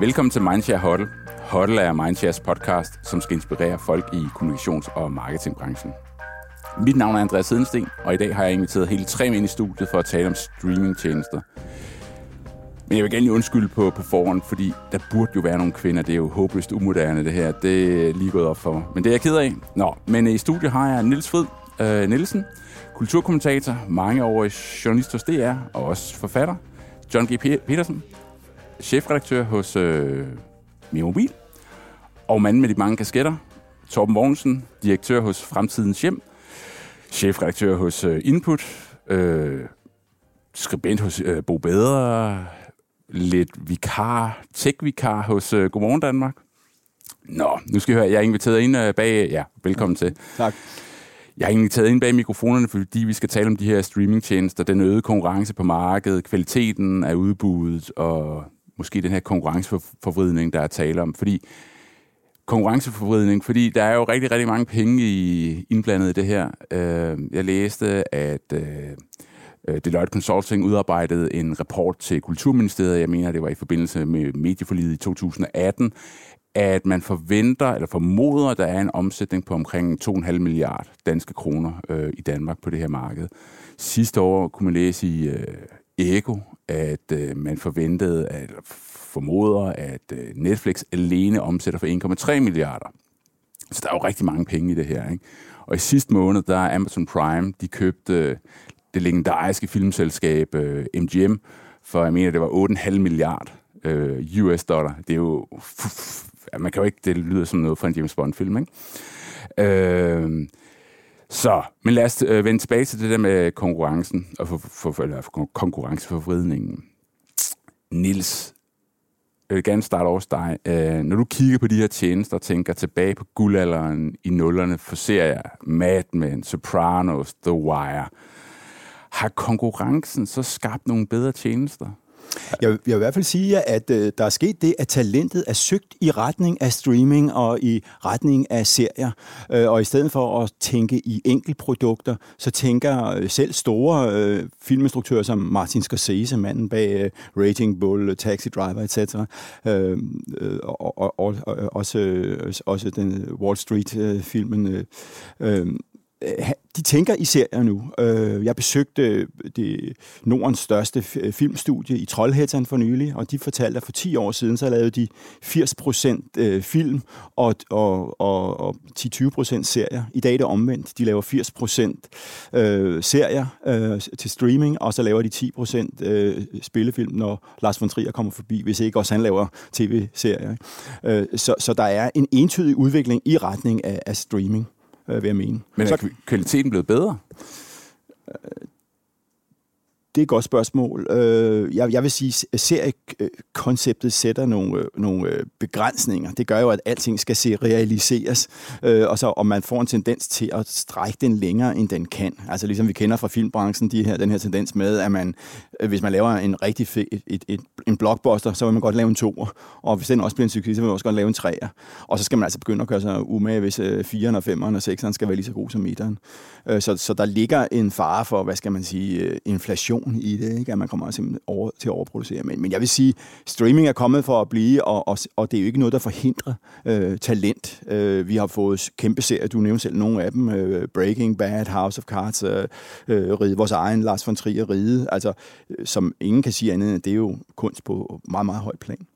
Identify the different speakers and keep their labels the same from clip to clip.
Speaker 1: Velkommen til Mindshare Huddle. Huddle er Mindshares podcast, som skal inspirere folk i kommunikations- og marketingbranchen. Mit navn er Andreas Hedensten, og i dag har jeg inviteret hele tre mænd i studiet for at tale om streamingtjenester. Men jeg vil gerne lige undskylde på, på forhånd, fordi der burde jo være nogle kvinder. Det er jo håbløst umoderne, det her. Det er lige gået op for mig. Men det er jeg ked af. Nå, men øh, i studiet har jeg Nils Frid øh, Nielsen, kulturkommentator, mangeårig journalist hos DR og også forfatter. John G. Petersen, chefredaktør hos øh, Mobil. Og manden med de mange kasketter, Torben Mogensen, direktør hos Fremtidens Hjem, chefredaktør hos øh, Input, øh, skribent hos øh, Bo Bedre, lidt vikar, tech-vikar hos øh, Godmorgen Danmark. Nå, nu skal jeg høre, jeg er inviteret ind øh, bag... Ja, velkommen til.
Speaker 2: Tak.
Speaker 1: Jeg har inviteret ind bag mikrofonerne, fordi vi skal tale om de her streamingtjenester, den øgede konkurrence på markedet, kvaliteten af udbuddet og måske den her konkurrenceforvridning, der er tale om. Fordi konkurrenceforvridning, fordi der er jo rigtig, rigtig mange penge i, indblandet i det her. Øh, jeg læste, at øh, Deloitte Consulting udarbejdede en rapport til Kulturministeriet, jeg mener, det var i forbindelse med medieforliget i 2018, at man forventer, eller formoder, at der er en omsætning på omkring 2,5 milliard danske kroner øh, i Danmark på det her marked. Sidste år kunne man læse i øh, Ego, at øh, man forventede, at formoder, at øh, Netflix alene omsætter for 1,3 milliarder. Så der er jo rigtig mange penge i det her. Ikke? Og i sidste måned, der er Amazon Prime, de købte øh, det legendariske filmselskab øh, MGM for, jeg mener, det var 8,5 milliard øh, US dollar. Det er jo... Man kan jo ikke... Det lyder som noget fra en James Bond-film, ikke? Øh, så, men lad os øh, vende tilbage til det der med konkurrencen, og for, for, eller for konkurrenceforvridningen. Nils, jeg vil gerne starte over dig. Øh, når du kigger på de her tjenester og tænker tilbage på guldalderen i nullerne for serier, Mad Men, Sopranos, The Wire, har konkurrencen så skabt nogle bedre tjenester?
Speaker 2: Jeg, jeg vil i hvert fald sige, at øh, der er sket det, at talentet er søgt i retning af streaming og i retning af serier. Øh, og i stedet for at tænke i enkeltprodukter, så tænker øh, selv store øh, filminstruktører som Martin Scorsese, manden bag øh, Rating Bull, Taxi Driver etc., øh, øh, og, og, og, også, øh, også den Wall Street-filmen, øh, Øh, Øh, de tænker i serier nu. Øh, jeg besøgte øh, det Nordens største filmstudie i Trollhättan for nylig, og de fortalte, at for 10 år siden, så lavede de 80% film og, og, og, og 10-20% serier. I dag er det omvendt. De laver 80% serier til streaming, og så laver de 10% spillefilm, når Lars von Trier kommer forbi, hvis ikke også han laver tv-serier. Så, så der er en entydig udvikling i retning af, af streaming øh, vil jeg mene.
Speaker 1: Men er så, kvaliteten blevet bedre?
Speaker 2: Det er et godt spørgsmål. Øh, jeg, jeg vil sige, at seriekonceptet sætter nogle, øh, nogle øh, begrænsninger. Det gør jo, at alting skal se realiseres, øh, og så om man får en tendens til at strække den længere, end den kan. Altså ligesom vi kender fra filmbranchen, de her, den her tendens med, at man, hvis man laver en rigtig fed, et, et, et, en blockbuster, så vil man godt lave en toer. Og hvis den også bliver en succes, så vil man også godt lave en treer. Og så skal man altså begynde at gøre sig umage, hvis 4'eren og 5'eren og 6'eren skal være lige så god som meteren. Så, så der ligger en fare for, hvad skal man sige, inflation passion i det, ikke? at man kommer simpelthen over, til at overproducere. Men, men jeg vil sige, streaming er kommet for at blive, og, og, og det er jo ikke noget, der forhindrer øh, talent. Øh, vi har fået kæmpe serier, du nævnte selv nogle af dem, øh, Breaking Bad, House of Cards, øh, øh Ride, vores egen Lars von Trier Ride, altså, øh, som ingen kan sige andet, det er jo kunst på meget, meget højt plan.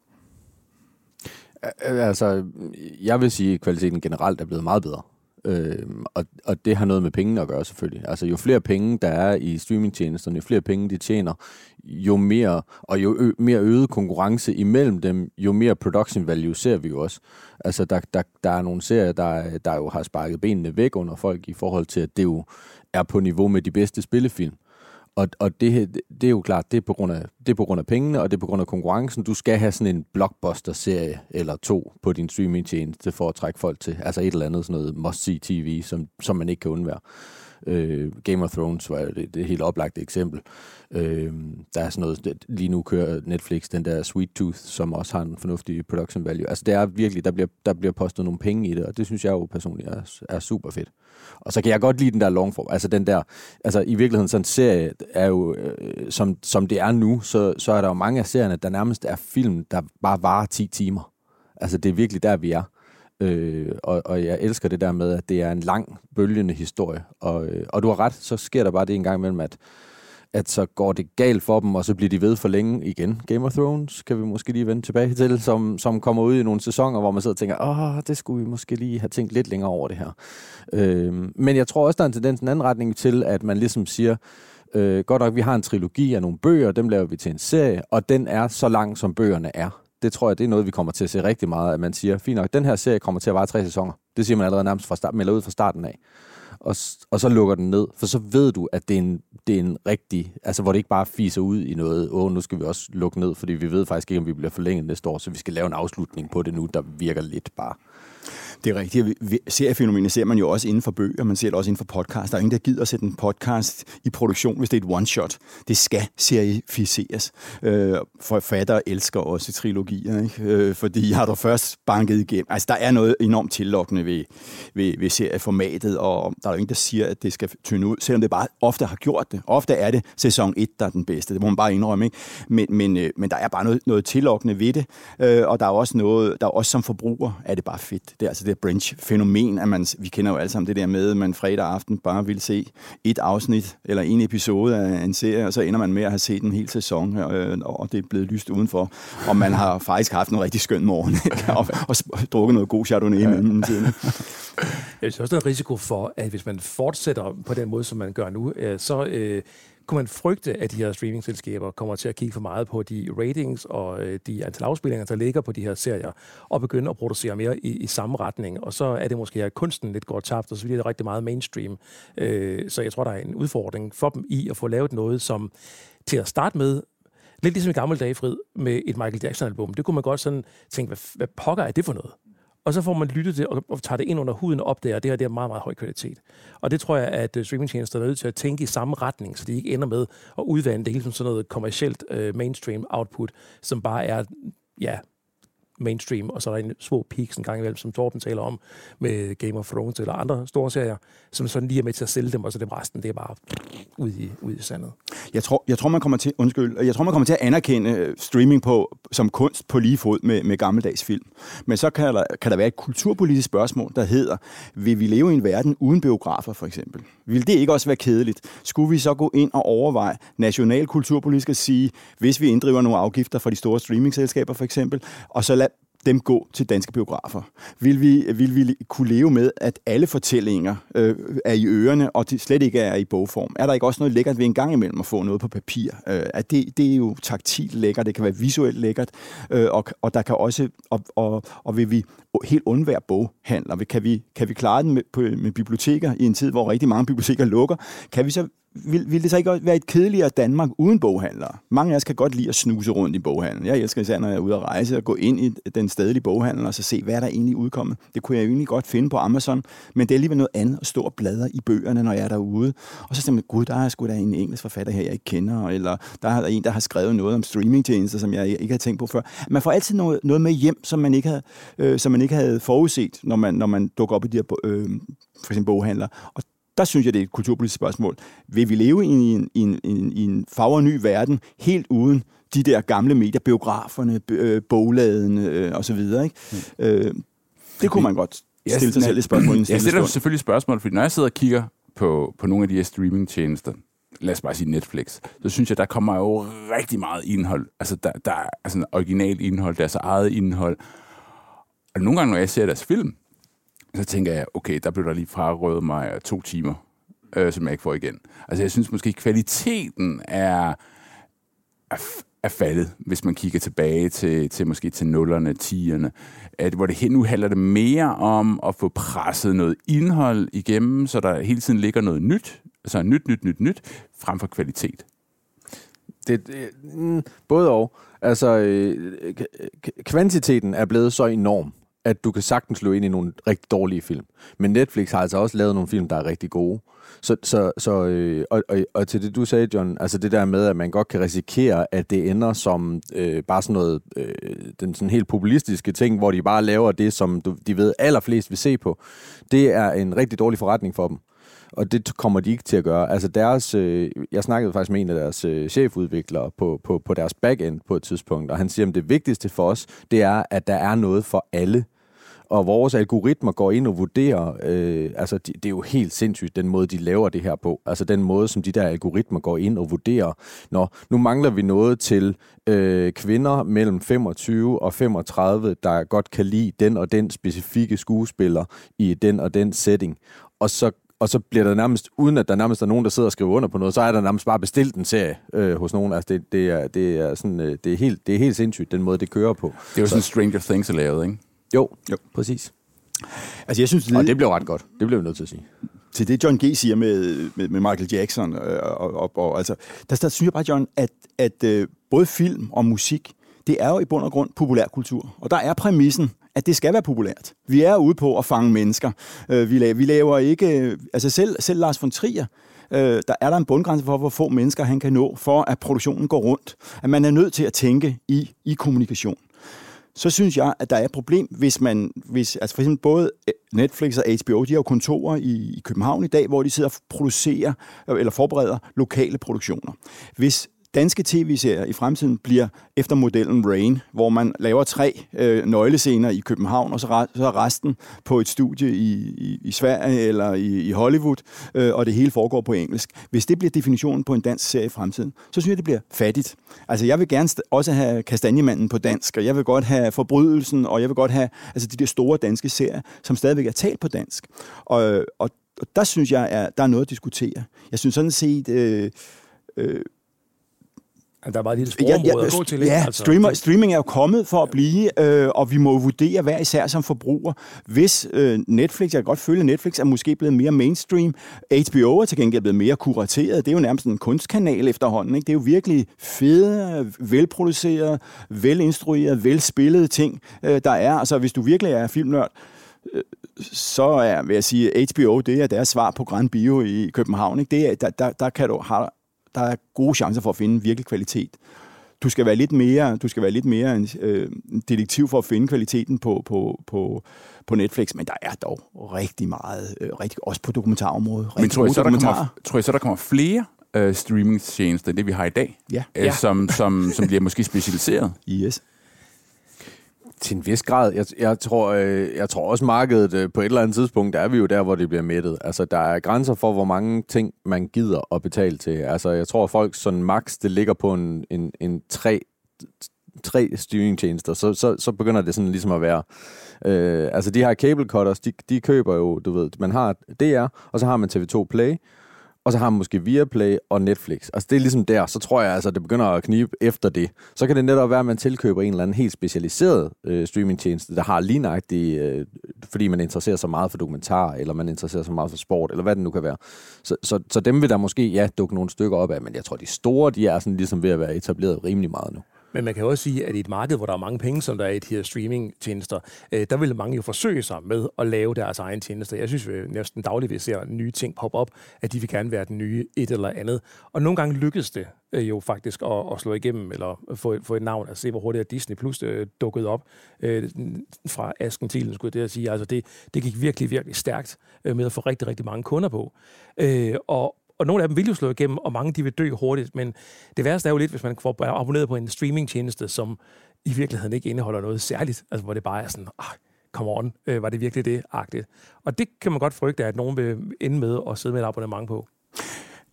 Speaker 3: Altså, jeg vil sige, at kvaliteten generelt er blevet meget bedre. Øh, og, og det har noget med pengene at gøre selvfølgelig. Altså jo flere penge der er i streamingtjenesterne, jo flere penge de tjener, jo mere, og jo ø- mere øget konkurrence imellem dem, jo mere production value ser vi jo også. Altså der, der, der er nogle serier, der, der jo har sparket benene væk under folk i forhold til, at det jo er på niveau med de bedste spillefilm. Og, og det, det er jo klart, det er, på grund af, det er på grund af pengene, og det er på grund af konkurrencen. Du skal have sådan en blockbuster-serie eller to på din streaming-tjeneste for at trække folk til. Altså et eller andet sådan noget must-see-tv, som, som man ikke kan undvære. Øh, Game of Thrones var det, det helt oplagte eksempel. Øh, der er sådan noget, lige nu kører Netflix den der Sweet Tooth, som også har en fornuftig production value. Altså det er virkelig, der bliver, der bliver postet nogle penge i det, og det synes jeg jo personligt er, er super fedt. Og så kan jeg godt lide den der longform, altså den der, altså i virkeligheden sådan en serie er jo, øh, som, som det er nu, så, så er der jo mange af serierne, der nærmest er film, der bare varer 10 timer. Altså det er virkelig der, vi er. Øh, og, og jeg elsker det der med, at det er en lang, bølgende historie. Og, øh, og du har ret, så sker der bare det en gang imellem, at at så går det galt for dem, og så bliver de ved for længe igen. Game of Thrones kan vi måske lige vende tilbage til, som, som kommer ud i nogle sæsoner, hvor man sidder og tænker, åh, det skulle vi måske lige have tænkt lidt længere over det her. Øh, men jeg tror også, der er en tendens en anden retning til, at man ligesom siger, øh, godt nok, vi har en trilogi af nogle bøger, dem laver vi til en serie, og den er så lang, som bøgerne er. Det tror jeg, det er noget, vi kommer til at se rigtig meget, at man siger, fint nok, den her serie kommer til at vare tre sæsoner. Det siger man allerede nærmest fra start, melder ud fra starten af og, og så lukker den ned. For så ved du, at det er en, det er en rigtig, altså hvor det ikke bare fiser ud i noget, åh, nu skal vi også lukke ned, fordi vi ved faktisk ikke, om vi bliver forlænget næste år, så vi skal lave en afslutning på det nu, der virker lidt bare.
Speaker 2: Det er rigtigt. Seriefænomenet ser man jo også inden for bøger, man ser det også inden for podcast. Der er ingen, der gider at sætte en podcast i produktion, hvis det er et one-shot. Det skal serificeres. Øh, forfattere elsker også trilogier, ikke? Øh, fordi har du først banket igennem. Altså, der er noget enormt tillokkende ved, ved, ved serieformatet, og der er jo ingen, der siger, at det skal tynde ud, selvom det bare ofte har gjort det. Ofte er det sæson 1, der er den bedste. Det må man bare indrømme, ikke? Men, men, øh, men der er bare noget, noget tillokkende ved det, øh, og der er også noget, der er også som forbruger, er det bare fedt. Det er altså det Brinch-fænomen, at man, vi kender jo alle sammen det der med, at man fredag aften bare vil se et afsnit eller en episode af en serie, og så ender man med at have set en hel sæson, øh, og det er blevet lyst udenfor. Og man har faktisk haft en rigtig skøn morgen, og, og drukket noget god chardonnay ja. imellem tiden.
Speaker 4: Jeg synes også, der er risiko for, at hvis man fortsætter på den måde, som man gør nu, øh, så øh, kunne man frygte, at de her streamingselskaber kommer til at kigge for meget på de ratings og øh, de antal afspillinger, der ligger på de her serier, og begynde at producere mere i, i samme retning. Og så er det måske, at kunsten lidt går tabt, og så bliver det rigtig meget mainstream. Øh, så jeg tror, der er en udfordring for dem i at få lavet noget, som til at starte med Lidt ligesom i gamle dage, Frid, med et Michael Jackson-album. Det kunne man godt sådan tænke, hvad, hvad pokker er det for noget? Og så får man lyttet det og, og tager det ind under huden og opdager, at det her det er meget, meget høj kvalitet. Og det tror jeg, at øh, streamingtjenester er nødt til at tænke i samme retning, så de ikke ender med at udvande det hele som sådan noget kommercielt øh, mainstream output, som bare er ja, mainstream, og så er der en små peaks en gang imellem, som Torben taler om, med Game of Thrones eller andre store serier, som sådan lige er med til at sælge dem, og så dem resten, det er bare ud i, ud i sandet.
Speaker 2: Jeg tror, jeg tror, man kommer til, undskyld, jeg tror, man kommer til at anerkende øh, streaming på, som kunst på lige fod med, med gammeldags film. Men så kan der, kan der være et kulturpolitisk spørgsmål, der hedder, vil vi leve i en verden uden biografer, for eksempel? Vil det ikke også være kedeligt? Skulle vi så gå ind og overveje national kulturpolitisk at sige, hvis vi inddriver nogle afgifter fra de store streamingselskaber, for eksempel, og så lad dem gå til danske biografer? Vil vi, vil vi kunne leve med, at alle fortællinger øh, er i ørerne, og de slet ikke er i bogform? Er der ikke også noget lækkert ved en gang imellem at få noget på papir? Øh, at det, det er jo taktilt lækkert, det kan være visuelt lækkert, øh, og, og der kan også, og, og, og vil vi helt undvære boghandler? Kan vi, kan vi klare den med, på, med biblioteker i en tid, hvor rigtig mange biblioteker lukker? Kan vi så vil, vil det så ikke være et kedeligere Danmark uden boghandlere? Mange af os kan godt lide at snuse rundt i boghandlen. Jeg elsker især, når jeg er ude at rejse, og gå ind i den stedlige boghandel og så se, hvad der er egentlig udkommet. Det kunne jeg egentlig godt finde på Amazon, men det er alligevel noget andet at stå og bladre i bøgerne, når jeg er derude. Og så tænker man, gud, der er sgu da en engelsk forfatter her, jeg ikke kender, eller der er en, der har skrevet noget om streamingtjenester, som jeg ikke har tænkt på før. Man får altid noget, noget med hjem, som man ikke havde, øh, som man ikke havde forudset, når man, når man dukker op i de her øh, for eksempel boghandler. Og der synes jeg, det er et kulturpolitisk spørgsmål. Vil vi leve i en, i en, i en, i en farver ny verden, helt uden de der gamle medier, biograferne, øh, bogladene øh, osv.? Ikke? Mm. Øh, det kunne man godt stille sig selv et spørgsmål.
Speaker 1: Jeg stiller selvfølgelig spørgsmål, fordi når jeg sidder og kigger på, på nogle af de her streamingtjenester, lad os bare sige Netflix, så synes jeg, der kommer jo rigtig meget indhold. Altså, der, der er altså originalt indhold, deres eget indhold. Og nogle gange, når jeg ser deres film, så tænker jeg, okay, der blev der lige frarøvet mig øh, to timer, øh, som jeg ikke får igen. Altså jeg synes måske, kvaliteten er, er, er faldet, hvis man kigger tilbage til, til måske til nullerne, tierne. At, hvor det nu handler det mere om at få presset noget indhold igennem, så der hele tiden ligger noget nyt, altså nyt, nyt, nyt, nyt, frem for kvalitet.
Speaker 3: Det, det, mm, både og. Altså, øh, kvantiteten er blevet så enorm, at du kan sagtens slå ind i nogle rigtig dårlige film. Men Netflix har altså også lavet nogle film, der er rigtig gode. Så, så, så øh, og, og, og til det, du sagde, John, altså det der med, at man godt kan risikere, at det ender som øh, bare sådan noget, øh, den sådan helt populistiske ting, hvor de bare laver det, som du, de ved allerflest vil se på, det er en rigtig dårlig forretning for dem. Og det kommer de ikke til at gøre. Altså deres, øh, jeg snakkede faktisk med en af deres øh, chefudviklere på, på, på deres backend på et tidspunkt, og han siger, at det vigtigste for os, det er, at der er noget for alle og vores algoritmer går ind og vurderer, øh, altså de, det er jo helt sindssygt, den måde, de laver det her på. Altså den måde, som de der algoritmer går ind og vurderer, når nu mangler vi noget til øh, kvinder mellem 25 og 35, der godt kan lide den og den specifikke skuespiller i den og den setting. Og så og så bliver der nærmest, uden at der nærmest er nogen, der sidder og skriver under på noget, så er der nærmest bare bestilt en serie øh, hos nogen. Altså det, det, er, det, er sådan, øh, det, er helt, det er helt sindssygt, den måde, det kører på.
Speaker 1: Det er jo så. sådan Stranger Things er lavet, ikke?
Speaker 3: Jo, jo. præcis.
Speaker 2: Altså, jeg synes, det,
Speaker 3: og det blev ret godt. Det blev vi nødt til at sige.
Speaker 2: Til det, John G. siger med, med, med Michael Jackson, øh, og, og, og, altså, der, der synes jeg bare, John, at, at øh, både film og musik, det er jo i bund og grund populærkultur. Og der er præmissen, at det skal være populært. Vi er ude på at fange mennesker. Øh, vi, laver, vi laver ikke... Altså selv, selv Lars von Trier, øh, der er der en bundgrænse for, hvor få mennesker han kan nå, for at produktionen går rundt. At man er nødt til at tænke i, i kommunikation så synes jeg, at der er et problem, hvis man, hvis, altså for eksempel både øh, Netflix og HBO, de har jo kontorer i, i København i dag, hvor de sidder og producerer øh, eller forbereder lokale produktioner. Hvis danske tv-serier i fremtiden bliver efter modellen Rain, hvor man laver tre øh, nøglescener i København, og så, re- så resten på et studie i, i, i Sverige eller i, i Hollywood, øh, og det hele foregår på engelsk. Hvis det bliver definitionen på en dansk serie i fremtiden, så synes jeg, det bliver fattigt. Altså, jeg vil gerne også have Kastanjemanden på dansk, og jeg vil godt have Forbrydelsen, og jeg vil godt have altså, de der store danske serier, som stadigvæk er talt på dansk. Og, og, og der synes jeg, at der er noget at diskutere. Jeg synes sådan set... Øh, øh,
Speaker 4: der er bare et lille sprogområde ja, ja, at gå til.
Speaker 2: Ja, altså. streamer, streaming er jo kommet for at blive, øh, og vi må vurdere hver især som forbruger. Hvis øh, Netflix, jeg kan godt føle, at Netflix er måske blevet mere mainstream, HBO er til gengæld blevet mere kurateret, det er jo nærmest en kunstkanal efterhånden. Ikke? Det er jo virkelig fede, velproducerede, velinstruerede, velspillede ting, øh, der er. Altså hvis du virkelig er filmnørd, øh, så er, vil jeg sige, HBO, det er deres svar på Grand Bio i København. Ikke? Det er, der, der, der kan du, har, der er gode chancer for at finde virkelig kvalitet. Du skal være lidt mere, du skal være lidt mere en øh, detektiv for at finde kvaliteten på, på, på, på Netflix, men der er dog rigtig meget, øh, rigtig, også på dokumentarområdet.
Speaker 1: Men tror I, så, der kommer, tror I så, der kommer flere øh, streamingtjenester, end det vi har i dag?
Speaker 2: Ja.
Speaker 1: Øh,
Speaker 2: ja.
Speaker 1: Som, som, som bliver måske specialiseret?
Speaker 2: Yes.
Speaker 3: Til en vis grad. Jeg, jeg, tror, øh, jeg tror også, markedet øh, på et eller andet tidspunkt, der er vi jo der, hvor det bliver mættet. Altså, der er grænser for, hvor mange ting, man gider at betale til. Altså, jeg tror, at folk sådan max, det ligger på en, en, en tre, tre streamingtjenester, så, så, så begynder det sådan ligesom at være... Øh, altså, de her cable cutters, de, de køber jo, du ved, man har DR, og så har man TV2 Play, og så har man måske Viaplay og Netflix. Altså det er ligesom der, så tror jeg altså, det begynder at knibe efter det. Så kan det netop være, at man tilkøber en eller anden helt specialiseret øh, streamingtjeneste, der har lige nøjagtigt, øh, fordi man interesserer sig meget for dokumentar, eller man interesserer sig meget for sport, eller hvad det nu kan være. Så, så, så dem vil der måske, ja, dukke nogle stykker op af, men jeg tror, de store, de er sådan ligesom ved at være etableret rimelig meget nu.
Speaker 4: Men man kan også sige, at i et marked, hvor der er mange penge, som der er i de her streaming-tjenester, øh, der vil mange jo forsøge sig med at lave deres egen tjenester. Jeg synes jo næsten dagligt, vi ser nye ting poppe op, at de vil gerne være den nye et eller andet. Og nogle gange lykkes det øh, jo faktisk at, at slå igennem, eller få, få et navn, at se, hvor hurtigt Disney Plus øh, dukket op øh, fra asken til, skulle det at sige. Altså det, det gik virkelig, virkelig stærkt øh, med at få rigtig, rigtig mange kunder på. Øh, og, og nogle af dem vil jo slå igennem, og mange de vil dø hurtigt, men det værste er jo lidt, hvis man får abonneret på en streamingtjeneste, som i virkeligheden ikke indeholder noget særligt, altså hvor det bare er sådan, ah, come on, øh, var det virkelig det agtigt? Og det kan man godt frygte, at nogen vil ende med at sidde med et abonnement på.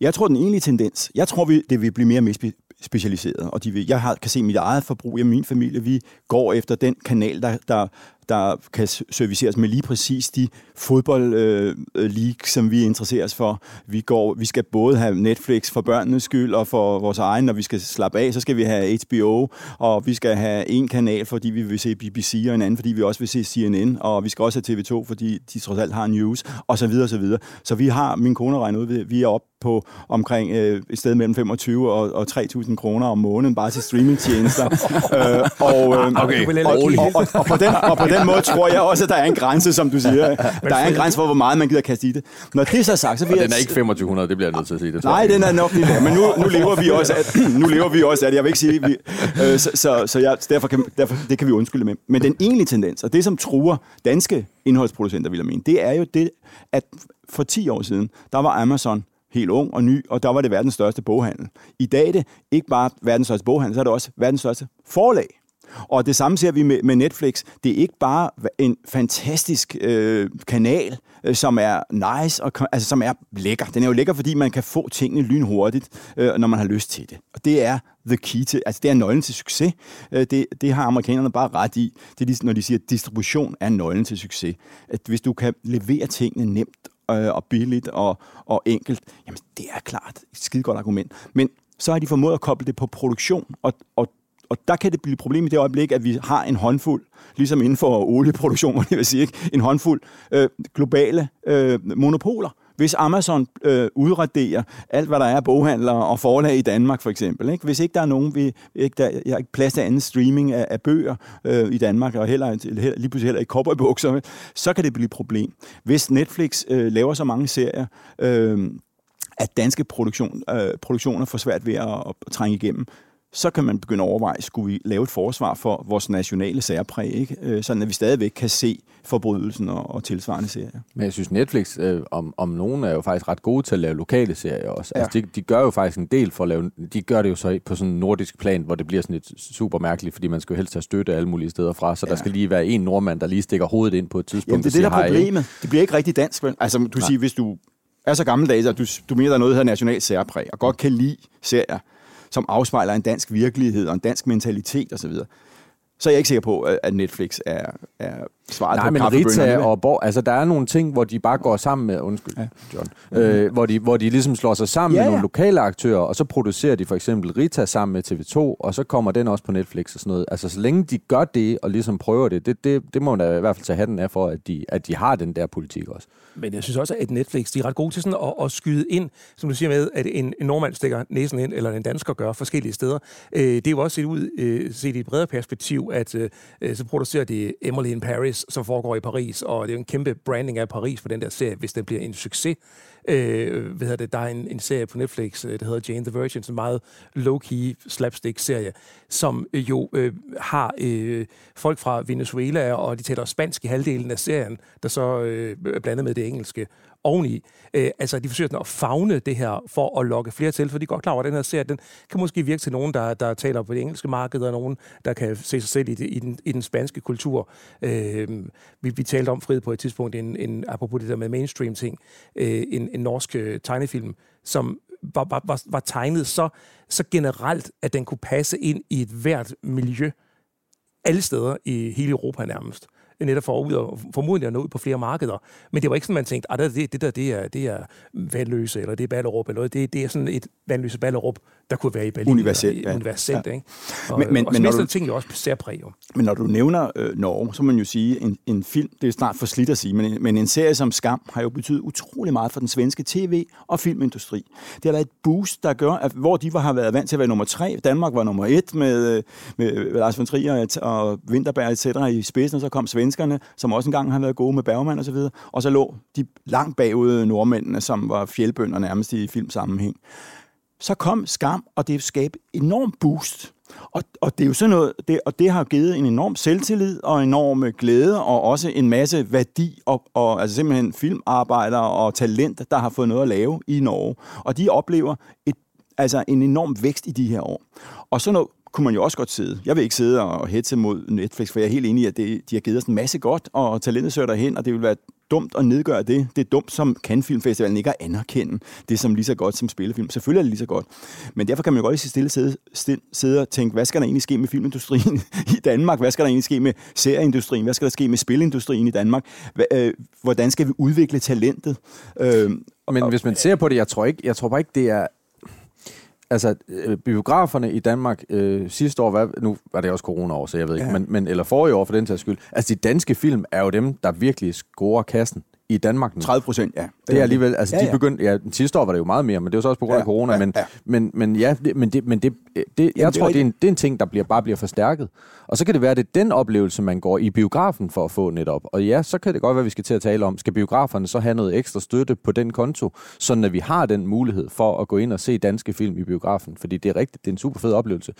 Speaker 2: Jeg tror, den egentlige tendens, jeg tror, vi, det vil blive mere og mere specialiseret, og de vil, jeg har, kan se mit eget forbrug i min familie, vi går efter den kanal, der, der, der kan serviceres med lige præcis de fodbold øh, øh league, som vi interesserer os for. Vi, går, vi skal både have Netflix for børnenes skyld og for vores egen, når vi skal slappe af, så skal vi have HBO, og vi skal have en kanal, fordi vi vil se BBC, og en anden, fordi vi også vil se CNN, og vi skal også have TV2, fordi de trods alt har news, og så videre, og så videre. Så vi har, min kone regnet ud, vi er op på omkring øh, et sted mellem 25 og, og 3.000 kroner om måneden bare til streamingtjenester. øh, og, øh,
Speaker 4: Okay.
Speaker 2: og, og, og, og, på den, og på den måde tror jeg også, at der er en grænse, som du siger. Der er en grænse for, hvor meget man gider kaste i det. Når det er så sagt, så vil
Speaker 3: Og
Speaker 2: jeg...
Speaker 3: den er ikke 2500, det bliver jeg nødt til at sige. Det
Speaker 2: Nej, den er nok lige der. Men nu, nu lever vi også af, nu lever vi også af det. Jeg vil ikke sige, vi, øh, så, så, så jeg, derfor, kan, derfor det kan vi undskylde med. Men den egentlige tendens, og det som truer danske indholdsproducenter, vil jeg mene, det er jo det, at for 10 år siden, der var Amazon helt ung og ny, og der var det verdens største boghandel. I dag er det ikke bare verdens største boghandel, så er det også verdens største forlag. Og det samme ser vi med, med Netflix. Det er ikke bare en fantastisk øh, kanal, øh, som er nice, og, altså, som er lækker. Den er jo lækker, fordi man kan få tingene lynhurtigt, øh, når man har lyst til det. Og det er the key til, altså det er nøglen til succes. Øh, det, det har amerikanerne bare ret i, det er, ligesom, når de siger, at distribution er nøglen til succes. At hvis du kan levere tingene nemt øh, og billigt og, og enkelt, jamen det er klart et skide godt argument. Men så har de formået at koble det på produktion, og, og og der kan det blive et problem i det øjeblik, at vi har en håndfuld, ligesom inden for olieproduktion, det vil sige, ikke? en håndfuld øh, globale øh, monopoler. Hvis Amazon øh, udraderer alt, hvad der er boghandlere og forlag i Danmark, for eksempel. Ikke? Hvis ikke der er nogen, vi, ikke, der, jeg har ikke plads til anden streaming af, af bøger øh, i Danmark, og heller, heller, lige pludselig heller ikke cowboybukser, så kan det blive et problem. Hvis Netflix øh, laver så mange serier, øh, at danske produktion, øh, produktioner får svært ved at, at trænge igennem, så kan man begynde at overveje, skulle vi lave et forsvar for vores nationale særpræg, ikke? Øh, sådan at vi stadigvæk kan se forbrydelsen og, og tilsvarende serier.
Speaker 3: Men jeg synes, Netflix øh, om, om nogen er jo faktisk ret gode til at lave lokale serier også.
Speaker 2: Ja.
Speaker 3: Altså, de, de gør jo faktisk en del for at lave... De gør det jo så på sådan en nordisk plan, hvor det bliver sådan lidt super mærkeligt, fordi man skal jo helst have støtte alle mulige steder fra, så ja. der skal lige være en nordmand, der lige stikker hovedet ind på et tidspunkt.
Speaker 2: Jamen, det er det, der er
Speaker 3: siger, "Hej."
Speaker 2: problemet. Det bliver ikke rigtig dansk. vel? Altså, du siger, hvis du er så gammeldags, at du, du mener, der er noget, der hedder national særpræg, og godt kan lide serier, som afspejler en dansk virkelighed og en dansk mentalitet osv., så er jeg ikke sikker på, at Netflix er, er svaret
Speaker 3: Nej,
Speaker 2: på
Speaker 3: men Rita og Borg, altså der er nogle ting, hvor de bare går sammen med, undskyld, ja. John, øh, hvor, de, hvor de ligesom slår sig sammen
Speaker 2: Ja,
Speaker 3: med nogle lokale aktører, og så producerer de for eksempel Rita sammen med TV2, og så kommer den også på Netflix og sådan noget. Altså så længe de gør det, og ligesom prøver det, det, det, det må man da i hvert fald tage hatten af for, at de, at de har den der politik også.
Speaker 4: Men jeg synes også, at Netflix de er ret gode til sådan at, at skyde ind, som du siger med, at en, en nordmand stikker næsen ind, eller en dansker gør forskellige steder. Øh, det er jo også set ud, øh, set i et bredere perspektiv, at øh, så producerer de Emily in Paris, som foregår i Paris, og det er jo en kæmpe branding af Paris for den der serie, hvis den bliver en succes. Øh, hvad hedder det, der er en, en serie på Netflix, øh, der hedder Jane the Virgin, en meget low-key slapstick-serie, som øh, jo øh, har øh, folk fra Venezuela, og de taler spansk i halvdelen af serien, der så øh, er blandet med det engelske oveni. Øh, altså, de forsøger sådan at fagne det her for at lokke flere til, for de er godt klar over, at den her serie, den kan måske virke til nogen, der, der taler på det engelske marked, og nogen, der kan se sig selv i, det, i, den, i den spanske kultur. Øh, vi, vi talte om, frihed på et tidspunkt, en, en, apropos det der med mainstream-ting, øh, en, en norsk øh, tegnefilm, som var, var, var, var tegnet så, så generelt, at den kunne passe ind i et hvert miljø, alle steder i hele Europa nærmest netop for, ud og, formodentlig at nå ud på flere markeder. Men det var ikke sådan, man tænkte, at det, det der det er, det er Vandløse, eller det er Ballerup, eller noget. Det, det er sådan et Vandløse Ballerup, der kunne være i Berlin.
Speaker 2: Universelt, ja.
Speaker 4: Universelt,
Speaker 2: Ja.
Speaker 4: ikke? Og,
Speaker 2: Men- men-
Speaker 4: og
Speaker 2: men når du-
Speaker 4: ting jo også særpræg, jo.
Speaker 2: Men når du nævner øh, Norge, så må man jo sige, en, en film, det er snart for slidt at sige, men, en- men en serie som Skam har jo betydet utrolig meget for den svenske tv- og filmindustri. Det har været et boost, der gør, at hvor de var, har været vant til at være nummer tre, Danmark var nummer et med, øh, med Lars von Trier og Winterberg et cetera, i spidsen, og så kom svenskerne, som også engang har været gode med Bergman og så videre, og så lå de langt bagud nordmændene, som var fjeldbønder nærmest i filmsammenhæng så kom skam, og det skabte enorm boost. Og, og det er jo sådan noget, det, og det har givet en enorm selvtillid og enorm glæde, og også en masse værdi, og, og altså simpelthen filmarbejdere og talent, der har fået noget at lave i Norge. Og de oplever et, altså en enorm vækst i de her år. Og sådan noget kunne man jo også godt sidde. Jeg vil ikke sidde og hætte mod Netflix, for jeg er helt enig i, at det, de har givet os en masse godt, og talentet søger derhen, og det vil være dumt at nedgøre det. Det er dumt, som kan Filmfestivalen ikke at anerkende det som lige så godt som spillefilm. Selvfølgelig er det lige så godt. Men derfor kan man jo godt i sit stille sidde, stille, sidde og tænke, hvad skal der egentlig ske med filmindustrien i Danmark? Hvad skal der egentlig ske med serieindustrien? Hvad skal der ske med spilindustrien i Danmark? Øh, hvordan skal vi udvikle talentet? Øh,
Speaker 3: Men hvis man ser på det, jeg tror, ikke, jeg tror bare ikke, det er... Altså, øh, biograferne i Danmark øh, sidste år, hvad, nu var det også corona-år, så jeg ved ikke,
Speaker 2: Ja.
Speaker 3: men, men, eller forrige år for den tages skyld, altså de danske film er jo dem, der virkelig scorer kassen i Danmark nu.
Speaker 2: 30 procent, ja.
Speaker 3: Det er alligevel, altså
Speaker 2: Ja,
Speaker 3: ja, de begyndte, ja, sidste år var det jo meget mere, men det var så også på grund af
Speaker 2: Ja,
Speaker 3: corona,
Speaker 2: ja,
Speaker 3: men,
Speaker 2: ja.
Speaker 3: men, men ja, det, men det, men det, det jeg
Speaker 2: er
Speaker 3: tror, det er, en, det er en ting, der bliver, bare bliver forstærket. Og så kan det være, at det er den oplevelse, man går i biografen for at få netop. Og ja, så kan det godt være, at vi skal til at tale om, skal biograferne så have noget ekstra støtte på den konto, sådan at vi har den mulighed for at gå ind og se danske film i biografen. Fordi det er rigtigt, det er en super fed oplevelse.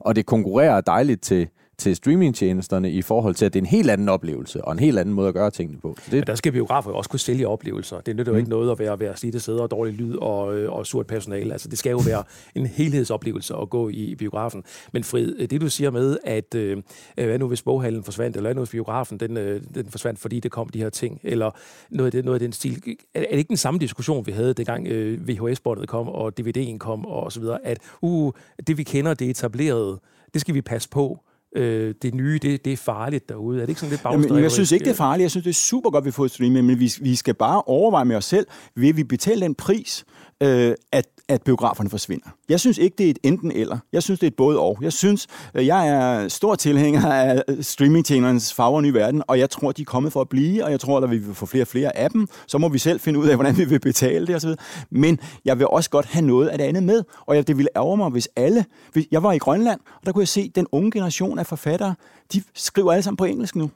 Speaker 3: Og det konkurrerer dejligt til, til streamingtjenesterne i forhold til, at det er en helt anden oplevelse og en helt anden måde at gøre tingene på. Så det,
Speaker 4: Men der skal biografer jo også kunne sælge oplevelser. Det nytter jo ikke noget at være, være slidte sæder og dårlig lyd og, øh, og surt personale. Altså, det skal jo være en helhedsoplevelse at gå i, i biografen. Men Frid, det du siger med, at øh, hvad nu hvis boghallen forsvandt, eller hvad nu hvis biografen den, øh, den forsvandt, fordi det kom de her ting, eller noget af, det, noget af den stil. Er, er det ikke den samme diskussion, vi havde, dengang øh, VHS-båndet kom, og DVD'en kom, og så videre, at uh, det vi kender, det etablerede, det skal vi passe på. Øh, det nye, det, det er farligt derude. Er det ikke sådan lidt
Speaker 2: Jamen,
Speaker 4: bagstræberisk?
Speaker 2: jeg synes ikke, det er farligt. Jeg synes, det er super godt, at vi får et streaming, men vi, vi skal bare overveje med os selv, vil vi betale den pris, øh, at, at biograferne forsvinder. Jeg synes ikke, det er et enten eller. Jeg synes, det er et både og. Jeg synes, øh, jeg er stor tilhænger af øh, streamingtjenernes farver nye verden, og jeg tror, de er kommet for at blive, og jeg tror, at vi vil få flere og flere af dem. Så må vi selv finde ud af, hvordan vi vil betale det osv. Men jeg vil også godt have noget af det andet med, og jeg, det ville ærge mig, hvis alle... Hvis, jeg var i Grønland, og der kunne jeg se, den unge generation af forfattere, de skriver alle sammen på engelsk nu.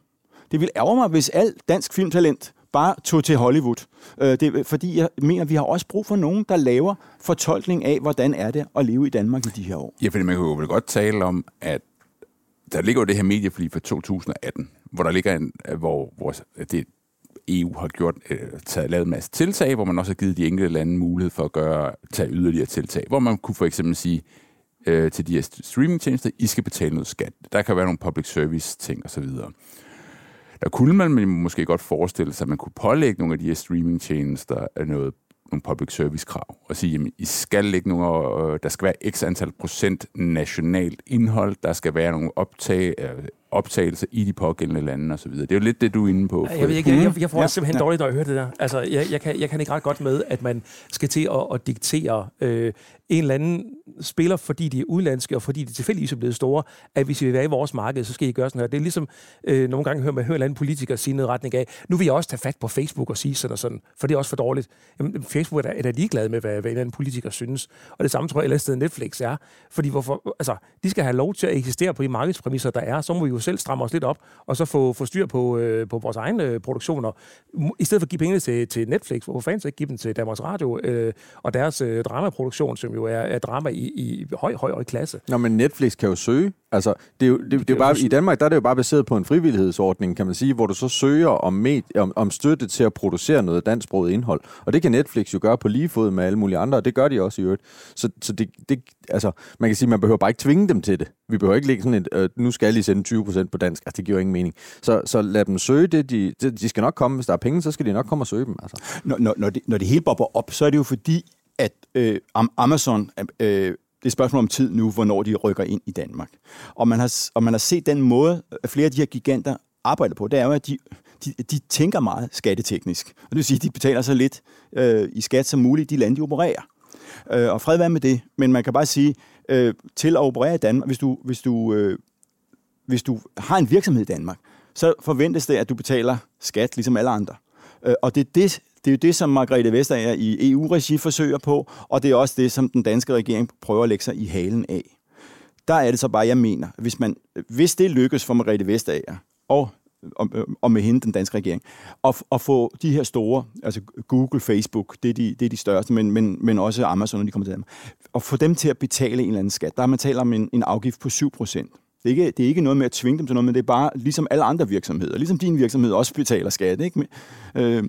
Speaker 2: Det ville ærge mig, hvis alt dansk filmtalent bare tog til Hollywood. Øh, det, fordi jeg mener, vi har også brug for nogen, der laver fortolkning af, hvordan er det at leve i Danmark i de her år.
Speaker 1: Ja, fordi man kan jo vel godt tale om, at der ligger jo det her medieforlig fra 2018, hvor der ligger en, øh, hvor, hvor det, EU har gjort, øh, taget, lavet en masse tiltag, hvor man også har givet de enkelte lande mulighed for at gøre, tage yderligere tiltag, hvor man kunne for eksempel sige øh, til de her streamingtjenester, I skal betale noget skat. Der kan være nogle public service ting osv. Der kunne man måske godt forestille sig, at man kunne pålægge nogle af de her streamingtjenester af noget nogle public service krav og sige, jamen, I skal lægge nogle, øh, der skal være x antal procent nationalt indhold, der skal være nogle optag, øh, optagelser i de pågældende lande osv. Det er jo lidt det, du er inde på.
Speaker 4: Jeg, ved ikke, jeg, jeg, jeg får
Speaker 2: Ja,
Speaker 4: simpelthen
Speaker 2: ja.
Speaker 4: dårligt, når jeg hører det der. Altså, jeg, jeg, kan, jeg kan ikke ret godt med, at man skal til at, at diktere øh, en eller anden spiller, fordi de er udenlandske, og fordi de tilfældigvis er blevet store, at hvis I vil være i vores marked, så skal I gøre sådan her. Det er ligesom, øh, nogle gange hører man hører en eller anden politiker sige noget retning af, nu vil jeg også tage fat på Facebook og sige sådan og sådan, for det er også for dårligt. Jamen, Facebook er da, er da ligeglad med, hvad, hvad en eller anden politiker synes. Og det samme tror jeg, et eller andet sted Netflix er. Fordi hvorfor, altså, de skal have lov til at eksistere på de markedspræmisser, der er. Så må vi jo selv stramme os lidt op, og så få, få styr på, øh, på vores egne øh, produktioner. I stedet for at give pengene til, til Netflix, hvorfor fanden så ikke give dem til Danmarks Radio øh, og deres øh, dramaproduktion, som jo er, er drama i, i høj, høj, høj klasse.
Speaker 3: Nå, men Netflix kan jo søge. Altså, det er jo, det, det er jo
Speaker 4: jo
Speaker 3: bare. I Danmark der er det jo bare baseret på en frivillighedsordning, kan man sige, hvor du så søger om, med, om, om støtte til at producere noget dansksproget indhold. Og det kan Netflix jo gøre på lige fod med alle mulige andre, og det gør de også i øvrigt. Så, så det, det, altså, man kan sige, man behøver bare ikke tvinge dem til det. Vi behøver ikke lægge sådan et, øh, nu skal I sende 20% på dansk. Altså, det giver jo ingen mening. Så, så lad dem søge det. De, de, skal nok komme, hvis der er penge, så skal de nok komme og søge dem. Altså.
Speaker 2: Når, når, når, det, når det hele bobber op, så er det jo fordi, at øh, Am- Amazon, øh, det er et spørgsmål om tid nu, hvornår de rykker ind i Danmark. Og man har, og man har set den måde, at flere af de her giganter arbejder på, det er jo, at de, de, de tænker meget skatteteknisk. Og det vil sige, at de betaler så lidt øh, i skat som muligt i de lande, de opererer. Øh, og fred være med det, men man kan bare sige, øh, til at operere i Danmark, hvis du, hvis du, øh, hvis du har en virksomhed i Danmark, så forventes det, at du betaler skat ligesom alle andre. Øh, og det er det, det er jo det, som Margrethe Vestager i EU-regi forsøger på, og det er også det, som den danske regering prøver at lægge sig i halen af. Der er det så bare, jeg mener, hvis, man, hvis det lykkes for Margrethe Vestager og, og, og med hende, den danske regering, at, at få de her store, altså Google, Facebook, det er de, det er de største, men, men, men også Amazon, når de kommer til dem, at få dem til at betale en eller anden skat. Der man taler om en, en afgift på 7 procent. Det er, ikke, det er ikke noget med at tvinge dem til noget, men det er bare ligesom alle andre virksomheder. Ligesom din virksomhed også betaler skat. Ikke? Men, øh,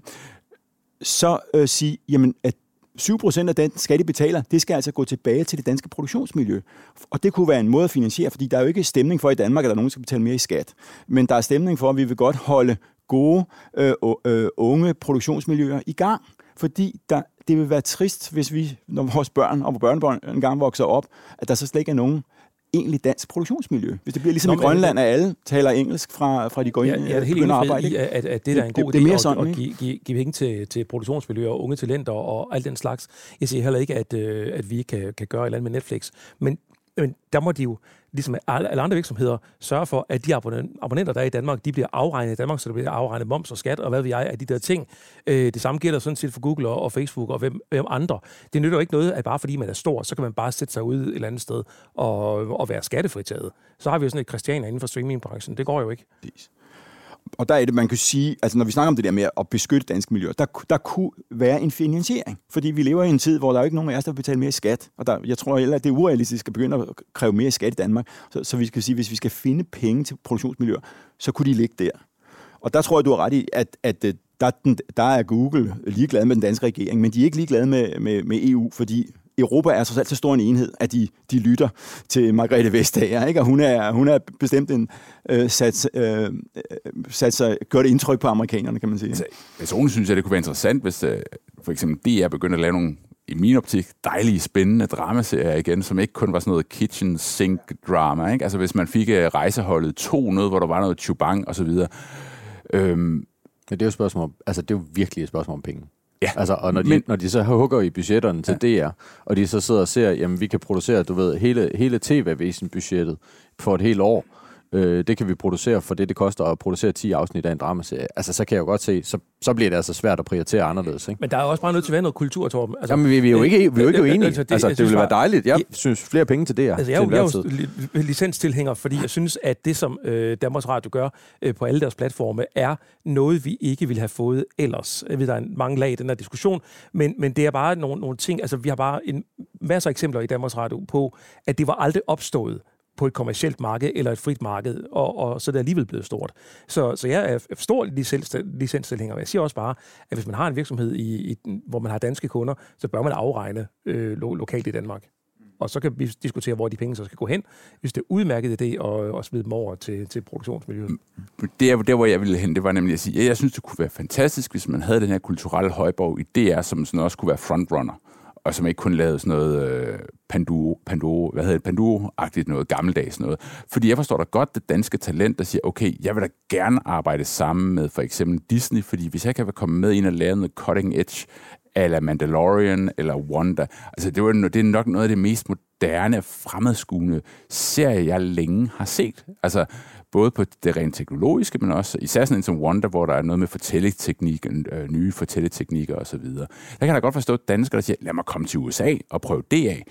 Speaker 2: så øh, sige, jamen, at 7% af den skat, de betaler, det skal altså gå tilbage til det danske produktionsmiljø. Og det kunne være en måde at finansiere, fordi der er jo ikke stemning for i Danmark, at der er nogen, der skal betale mere i skat. Men der er stemning for, at vi vil godt holde gode, øh, øh, unge produktionsmiljøer i gang. Fordi der, det vil være trist, hvis vi, når vores børn og vores børnebørn engang vokser op, at der så slet ikke er nogen egentlig dansk produktionsmiljø. Hvis det bliver ligesom
Speaker 4: Nå,
Speaker 2: i
Speaker 4: men-
Speaker 2: Grønland, at alle taler engelsk fra, fra de går ind
Speaker 4: Ja, jeg er helt
Speaker 2: begynder at
Speaker 4: enig
Speaker 2: arbejde.
Speaker 4: i, at, at det der er en
Speaker 2: Det-
Speaker 4: god
Speaker 2: det er
Speaker 4: idé
Speaker 2: mere
Speaker 4: at,
Speaker 2: sådan,
Speaker 4: at give, give, give penge til, til produktionsmiljøer og unge talenter og alt den slags. Jeg siger heller ikke, at, øh, at vi kan, kan gøre et eller andet med Netflix. Men jamen, der må de jo, ligesom alle andre virksomheder, sørger for, at de abonnenter, der er i Danmark, de bliver afregnet i Danmark, så der bliver afregnet moms og skat, og hvad ved jeg af de der ting. Øh, det samme gælder sådan set for Google og, Facebook og hvem, hvem andre. Det nytter jo ikke noget, at bare fordi man er stor, så kan man bare sætte sig ud et eller andet sted og, og være skattefritaget. Så har vi jo sådan et Christianer inden for streamingbranchen. Det går jo ikke
Speaker 2: og der er det, man kan sige, altså når vi snakker om det der med at beskytte danske miljøer, der, der kunne være en finansiering. Fordi vi lever i en tid, hvor der er ikke nogen af os, der betaler mere skat. Og der, jeg tror heller, at det er urealistisk at begynde at kræve mere skat i Danmark. Så, så vi skal sige, hvis vi skal finde penge til produktionsmiljøer, så kunne de ligge der. Og der tror jeg, du har ret i, at, at øh, der, der er Google ligeglad med den danske regering, men de er ikke ligeglade med, med, med EU, fordi Europa er så alt så stor en enhed, at de, de lytter til Margrethe Vestager, ikke? og hun er, hun er bestemt en øh, sat, øh, sat sig, gjort indtryk på amerikanerne, kan man sige. Altså,
Speaker 1: personligt synes jeg, det kunne være interessant, hvis øh, for eksempel DR begyndte at lave nogle i min optik, dejlige, spændende dramaserier igen, som ikke kun var sådan noget kitchen sink drama. Ikke? Altså hvis man fik uh, rejseholdet to, noget, hvor der var noget chubang og så videre. Øhm,
Speaker 3: Men det er jo spørgsmål om, altså det er jo virkelig et spørgsmål om penge. Ja. Altså, og når de, men, når de så hugger i budgetterne til ja. DR, og de så sidder og ser, jamen vi kan producere, du ved, hele, hele TV-væsen-budgettet for et helt år, øh, det kan vi producere for det, det koster at producere 10 afsnit af en dramaserie. Altså, så kan jeg jo godt se, så, så bliver det altså svært at prioritere anderledes. Ikke?
Speaker 4: Men der er også bare nødt til at være noget kultur, Torben.
Speaker 3: Altså, Jamen, vi, vi er jo ikke, vi er jo ikke enige. Altså, det, altså, det ville være dejligt. Jeg synes, flere penge til det her.
Speaker 4: Altså, jeg, jeg er jo licenstilhænger, fordi jeg synes, at det, som øh, Danmarks Radio gør øh, på alle deres platforme, er noget, vi ikke ville have fået ellers. Jeg ved, der er mange lag i den her diskussion, men, men det er bare nogle, nogle ting, altså vi har bare en masse eksempler i Danmarks Radio på, at det var aldrig opstået på et kommersielt marked eller et frit marked, og, og så er det alligevel blevet stort. Så, så jeg er stor licenstilhænger, jeg siger også bare, at hvis man har en virksomhed, i, i, hvor man har danske kunder, så bør man afregne øh, lo, lokalt i Danmark. Og så kan vi diskutere, hvor de penge så skal gå hen, hvis det er udmærket idé at, at smide dem over til, til produktionsmiljøet. Mm, mm.
Speaker 1: Det er der, hvor jeg ville hen. Det var nemlig at sige, at jeg synes, det kunne være fantastisk, hvis man havde den her kulturelle højborg i DR, som sådan også kunne være frontrunner og som ikke kun lavede sådan noget øh, Panduro, Panduro, hvad hedder det, Panduro-agtigt noget, gammeldags noget. Fordi jeg forstår da godt det danske talent, der siger, okay, jeg vil da gerne arbejde sammen med for eksempel Disney, fordi hvis jeg kan komme med ind og lave noget cutting edge, eller Mandalorian, eller Wanda, altså det, var, det er nok noget af det mest moderne, fremadskuende serie, jeg længe har set. Altså, både på det rent teknologiske, men også især sådan en som Wonder, hvor der er noget med fortælleteknik, øh, nye fortælleteknikker osv. Der kan jeg da godt forstå danskere, der siger, lad mig komme til USA og prøve det af.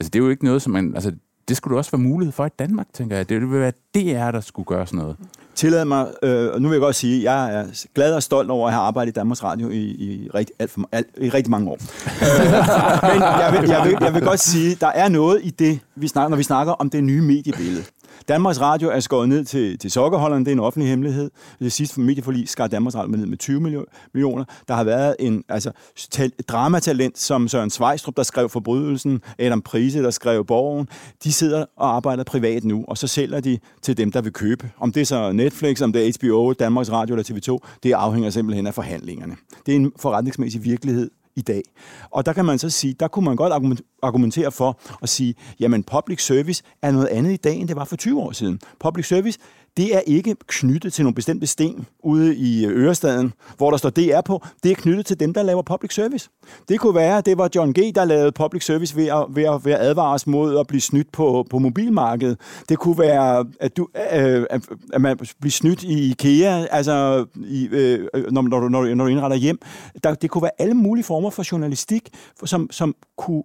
Speaker 1: Altså, det er jo ikke noget, som man... Altså, det skulle du også være mulighed for i Danmark, tænker jeg. Det ville være DR, der skulle gøre sådan noget.
Speaker 2: Tillad mig, øh, og nu vil jeg godt sige, at jeg er glad og stolt over at have arbejdet i Danmarks Radio i, i, rigt, alt for, alt, i rigtig mange år. Men jeg vil, jeg, vil, jeg vil godt sige, der er noget i det, vi snakker, når vi snakker om det nye mediebillede. Danmarks Radio er skåret ned til, til sokkerholderne, det er en offentlig hemmelighed. Det sidste medieforlig skar Danmarks Radio ned med 20 millioner. Der har været en altså, tal, dramatalent som Søren Svejstrup, der skrev Forbrydelsen, Adam Prise, der skrev Borgen. De sidder og arbejder privat nu, og så sælger de til dem, der vil købe. Om det er så Netflix, om det er HBO, Danmarks Radio eller TV2, det afhænger simpelthen af forhandlingerne. Det er en forretningsmæssig virkelighed, i dag. Og der kan man så sige, der kunne man godt argumentere for at sige, jamen public service er noget andet i dag, end det var for 20 år siden. Public service, det er ikke knyttet til nogle bestemte sten ude i øh, Ørestaden, hvor der står DR på. Det er knyttet til dem, der laver public service. Det kunne være, at det var John G., der lavede public service ved at, ved at, ved at advare os mod at blive snydt på, på mobilmarkedet. Det kunne være, at, du, øh, at man bliver snydt i IKEA, altså i, øh, øh når, når, når, du, når du indretter hjem. Der, det kunne være alle mulige former for journalistik, som, som kunne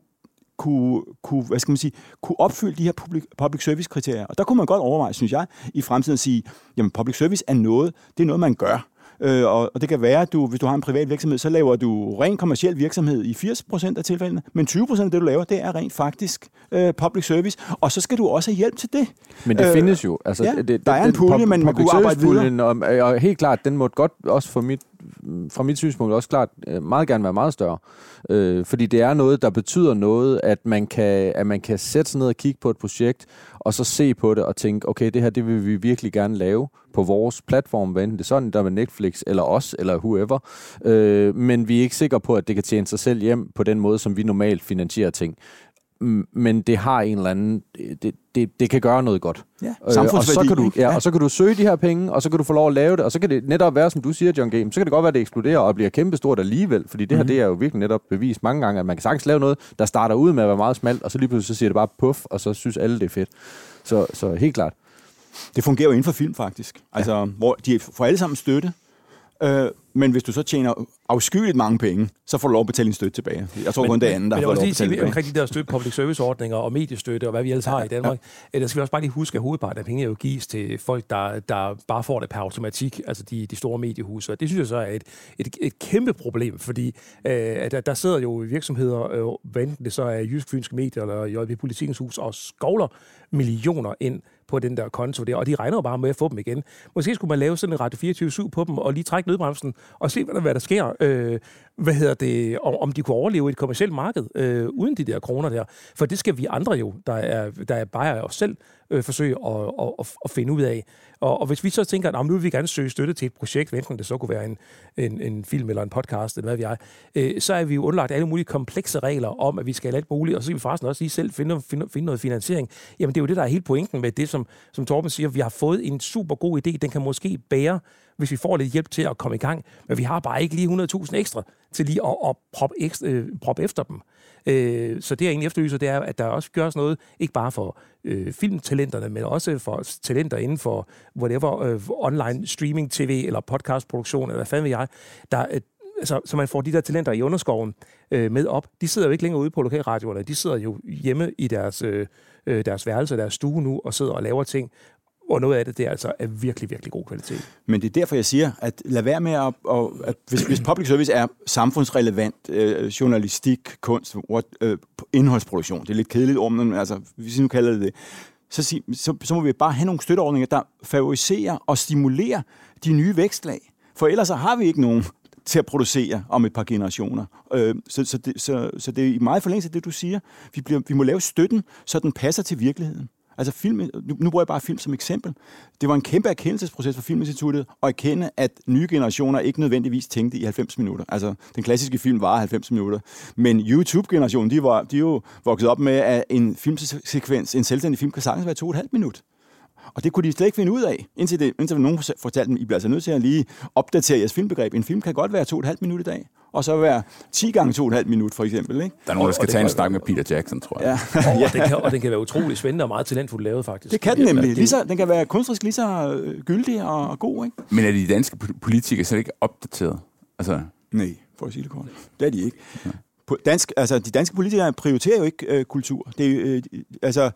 Speaker 2: kunne, kunne, hvad skal man sige, kunne opfylde de her public, public service kriterier. Og der kunne man godt overveje, synes jeg, i fremtiden at sige, jamen public service er noget, det er noget, man gør. Øh, og, og det kan være, at du, hvis du har en privat virksomhed, så laver du ren kommersiel virksomhed i 80% af tilfældene, men 20% af det, du laver, det er rent faktisk øh, public service, og så skal du også have hjælp til det.
Speaker 3: Men det øh, findes jo. Altså,
Speaker 2: ja,
Speaker 3: det, det,
Speaker 2: der er en pulje, men man kunne arbejde videre.
Speaker 3: Og, og helt klart, den måtte godt også for mit fra mit synspunkt også klart øh, meget gerne være meget større. Øh, fordi det er noget, der betyder noget, at man, kan, at man kan sætte sig ned og kigge på et projekt, og så se på det og tænke, okay, det her det vil vi virkelig gerne lave på vores platform, hvad enten det er sådan, der med Netflix, eller os, eller whoever. Øh, men vi er ikke sikre på, at det kan tjene sig selv hjem på den måde, som vi normalt finansierer ting men det har en eller anden... Det, det, det kan gøre noget godt.
Speaker 2: Ja,
Speaker 3: Øh, og, så kan du, ja, og så kan du søge de her penge, og så kan du få lov at lave det, og så kan det netop være, som du siger, John Game, så kan det godt være, at det eksploderer og bliver kæmpestort alligevel, fordi det her,
Speaker 2: Mhm.
Speaker 3: det er jo virkelig netop bevist mange gange, at man kan sagtens lave noget, der starter ud med at være meget smalt, og så lige pludselig så siger det bare puff, og så synes alle, det er fedt. Så, så helt klart.
Speaker 2: Det fungerer jo inden for film, faktisk. Altså, ja. hvor de får alle sammen støtte, øh, men hvis du så tjener afskyeligt mange penge, så får du lov at betale din støtte tilbage. Jeg tror kun det anden, der
Speaker 4: men
Speaker 2: får lov at betale tilbage.
Speaker 4: omkring de der støtte, public service ordninger og mediestøtte og hvad vi ellers har i Danmark, ja. der skal vi også bare lige huske, at hovedparten af penge jo gives til folk, der, der bare får det per automatik, altså de, de store mediehuse. Og det synes jeg så er et, et, et kæmpe problem, fordi øh, at der, der sidder jo virksomheder, øh, hvad enten det så er Jysk Fynske Medier eller JP Politikens Hus, og skovler millioner ind på den der konto der, og de regner jo bare med at få dem igen. Måske skulle man lave sådan en Radio 24-7 på dem, og lige trække nødbremsen, og se, hvad der, hvad der sker. Øh, hvad hedder det, om, om de kunne overleve i et kommersielt marked, øh, uden de der kroner der. For det skal vi andre jo, der er, der er bare af os selv, øh, forsøge at, at, at, at finde ud af. Og, og hvis vi så tænker, at nu vil vi gerne søge støtte til et projekt, enten det så kunne være en, en, en film eller en podcast, eller hvad vi er, øh, så er vi jo underlagt alle mulige komplekse regler om, at vi skal have alt muligt, og så skal vi forresten også lige selv finde, finde, finde noget finansiering. Jamen det er jo det, der er helt pointen med det, som, som Torben siger, vi har fået en super god idé, den kan måske bære, hvis vi får lidt hjælp til at komme i gang, men vi har bare ikke lige 100.000 ekstra til lige at, at proppe, ekstra, øh, proppe efter dem. Øh, så det, jeg egentlig efterlyser, det er, at der også gøres noget, ikke bare for øh, filmtalenterne, men også for talenter inden for whatever, øh, online streaming, tv eller podcastproduktion, eller hvad fanden ved jeg, der, øh, altså, så man får de der talenter i underskoven øh, med op. De sidder jo ikke længere ude på lokalradioerne, de sidder jo hjemme i deres, øh, øh, deres værelse, deres stue nu, og sidder og laver ting, og noget af det, det er altså af virkelig, virkelig god kvalitet.
Speaker 2: Men det er derfor, jeg siger, at lad være med at... Og, at hvis, hvis public service er samfundsrelevant øh, journalistik, kunst, what, øh, indholdsproduktion, det er lidt kedeligt ord, men altså, hvis vi nu kalder det det, så, sig, så, så må vi bare have nogle støtteordninger, der favoriserer og stimulerer de nye vækstlag. For ellers så har vi ikke nogen til at producere om et par generationer. Øh, så, så, det, så, så det er i meget forlængelse af det, du siger. Vi, bliver, vi må lave støtten, så den passer til virkeligheden. Altså film, nu, nu bruger jeg bare film som eksempel. Det var en kæmpe erkendelsesproces for Filminstituttet at erkende, at nye generationer ikke nødvendigvis tænkte i 90 minutter. Altså, den klassiske film var 90 minutter. Men YouTube-generationen, de, var, de er jo vokset op med, at en filmsekvens, en selvstændig film, kan sagtens være to og et halvt minut. Og det kunne de slet ikke finde ud af, indtil, det, indtil nogen fortalte dem, I bliver altså nødt til at lige opdatere jeres filmbegreb. En film kan godt være to og et halvt minut i dag, og så være 10 gange to og et halvt minut, for eksempel. Ikke?
Speaker 1: Der er nogen, der skal tage en snak med Peter Jackson, tror jeg.
Speaker 2: Ja.
Speaker 4: Og, den kan, og den kan være utrolig spændende og meget talentfuldt lavet, faktisk.
Speaker 2: Det kan den nemlig. Lige så, den kan være kunstnerisk lige så øh, gyldig og, og god, ikke?
Speaker 1: Men er de danske po- politikere slet ikke opdateret? Altså,
Speaker 2: Nej, for at sige det kort. Det er de ikke. Dansk, altså, de danske politikere prioriterer jo ikke øh, kultur. Det, er, øh, altså,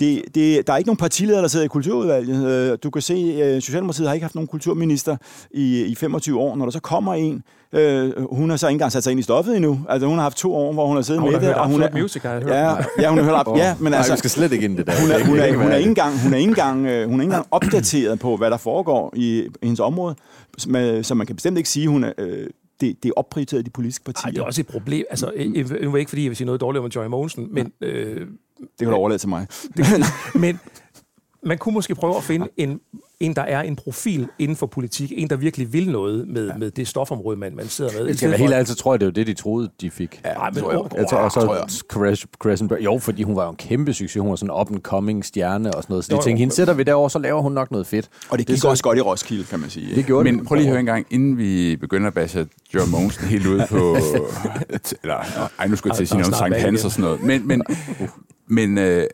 Speaker 2: det, det, der er ikke nogen partiledere, der sidder i kulturudvalget. Øh, Du kan se, øh, Socialdemokratiet har ikke haft nogen kulturminister i, i 25 år. Når der så kommer en, øh, hun har så ikke engang sat sig ind i stoffet endnu. Altså, hun har haft to år, hvor hun har siddet
Speaker 4: Hun
Speaker 2: med
Speaker 4: har
Speaker 2: det. og hun
Speaker 4: Absolute Music, har jeg hørt.
Speaker 2: Ja, ja, hun har hørt op. Ja, men
Speaker 3: Nej,
Speaker 2: altså,
Speaker 3: vi skal slet ikke ind det der.
Speaker 2: hun er, hun, er,
Speaker 3: ikke
Speaker 2: hun, er
Speaker 3: være
Speaker 2: ikke
Speaker 3: det.
Speaker 2: engang, hun er ikke engang, øh, hun er ikke engang opdateret på, hvad der foregår i, i hendes område. Så man, kan bestemt ikke sige, hun er, øh, det, det er opprioriteret i de politiske
Speaker 4: Ej,
Speaker 2: partier.
Speaker 4: det er også et problem. Altså, nu er det ikke, fordi jeg vil sige noget dårligt om Joy Mogensen, men, øh,
Speaker 2: det kan du overlade til mig.
Speaker 4: men man kunne måske prøve at finde en, en, der er en profil inden for politik, en, der virkelig vil noget med, med det stofområde, man, man sidder med.
Speaker 3: Jeg skal være helt så tror jeg, det var det, de troede, de fik.
Speaker 2: Ja,
Speaker 4: Ej, men-
Speaker 2: tror jeg.
Speaker 3: Jeg tror, og så Crash, Crescent, jo, fordi hun var jo en kæmpe succes. Hun var sådan en up-and-coming stjerne og sådan noget. Så de
Speaker 4: jo.
Speaker 3: tænkte, hende sætter vi derovre, så laver hun nok noget fedt.
Speaker 2: Og det
Speaker 3: Det er
Speaker 2: gik
Speaker 3: så-
Speaker 2: også godt i Roskilde, kan man sige.
Speaker 3: Det gjorde
Speaker 1: Men
Speaker 3: det.
Speaker 1: prøv lige at høre en gang, inden vi begynder at bashe Joe Mogensen helt ud på... eller, ej, nu skulle jeg til at sige
Speaker 4: er
Speaker 1: noget om Sankt Hans og sådan noget. Men, men, men øh,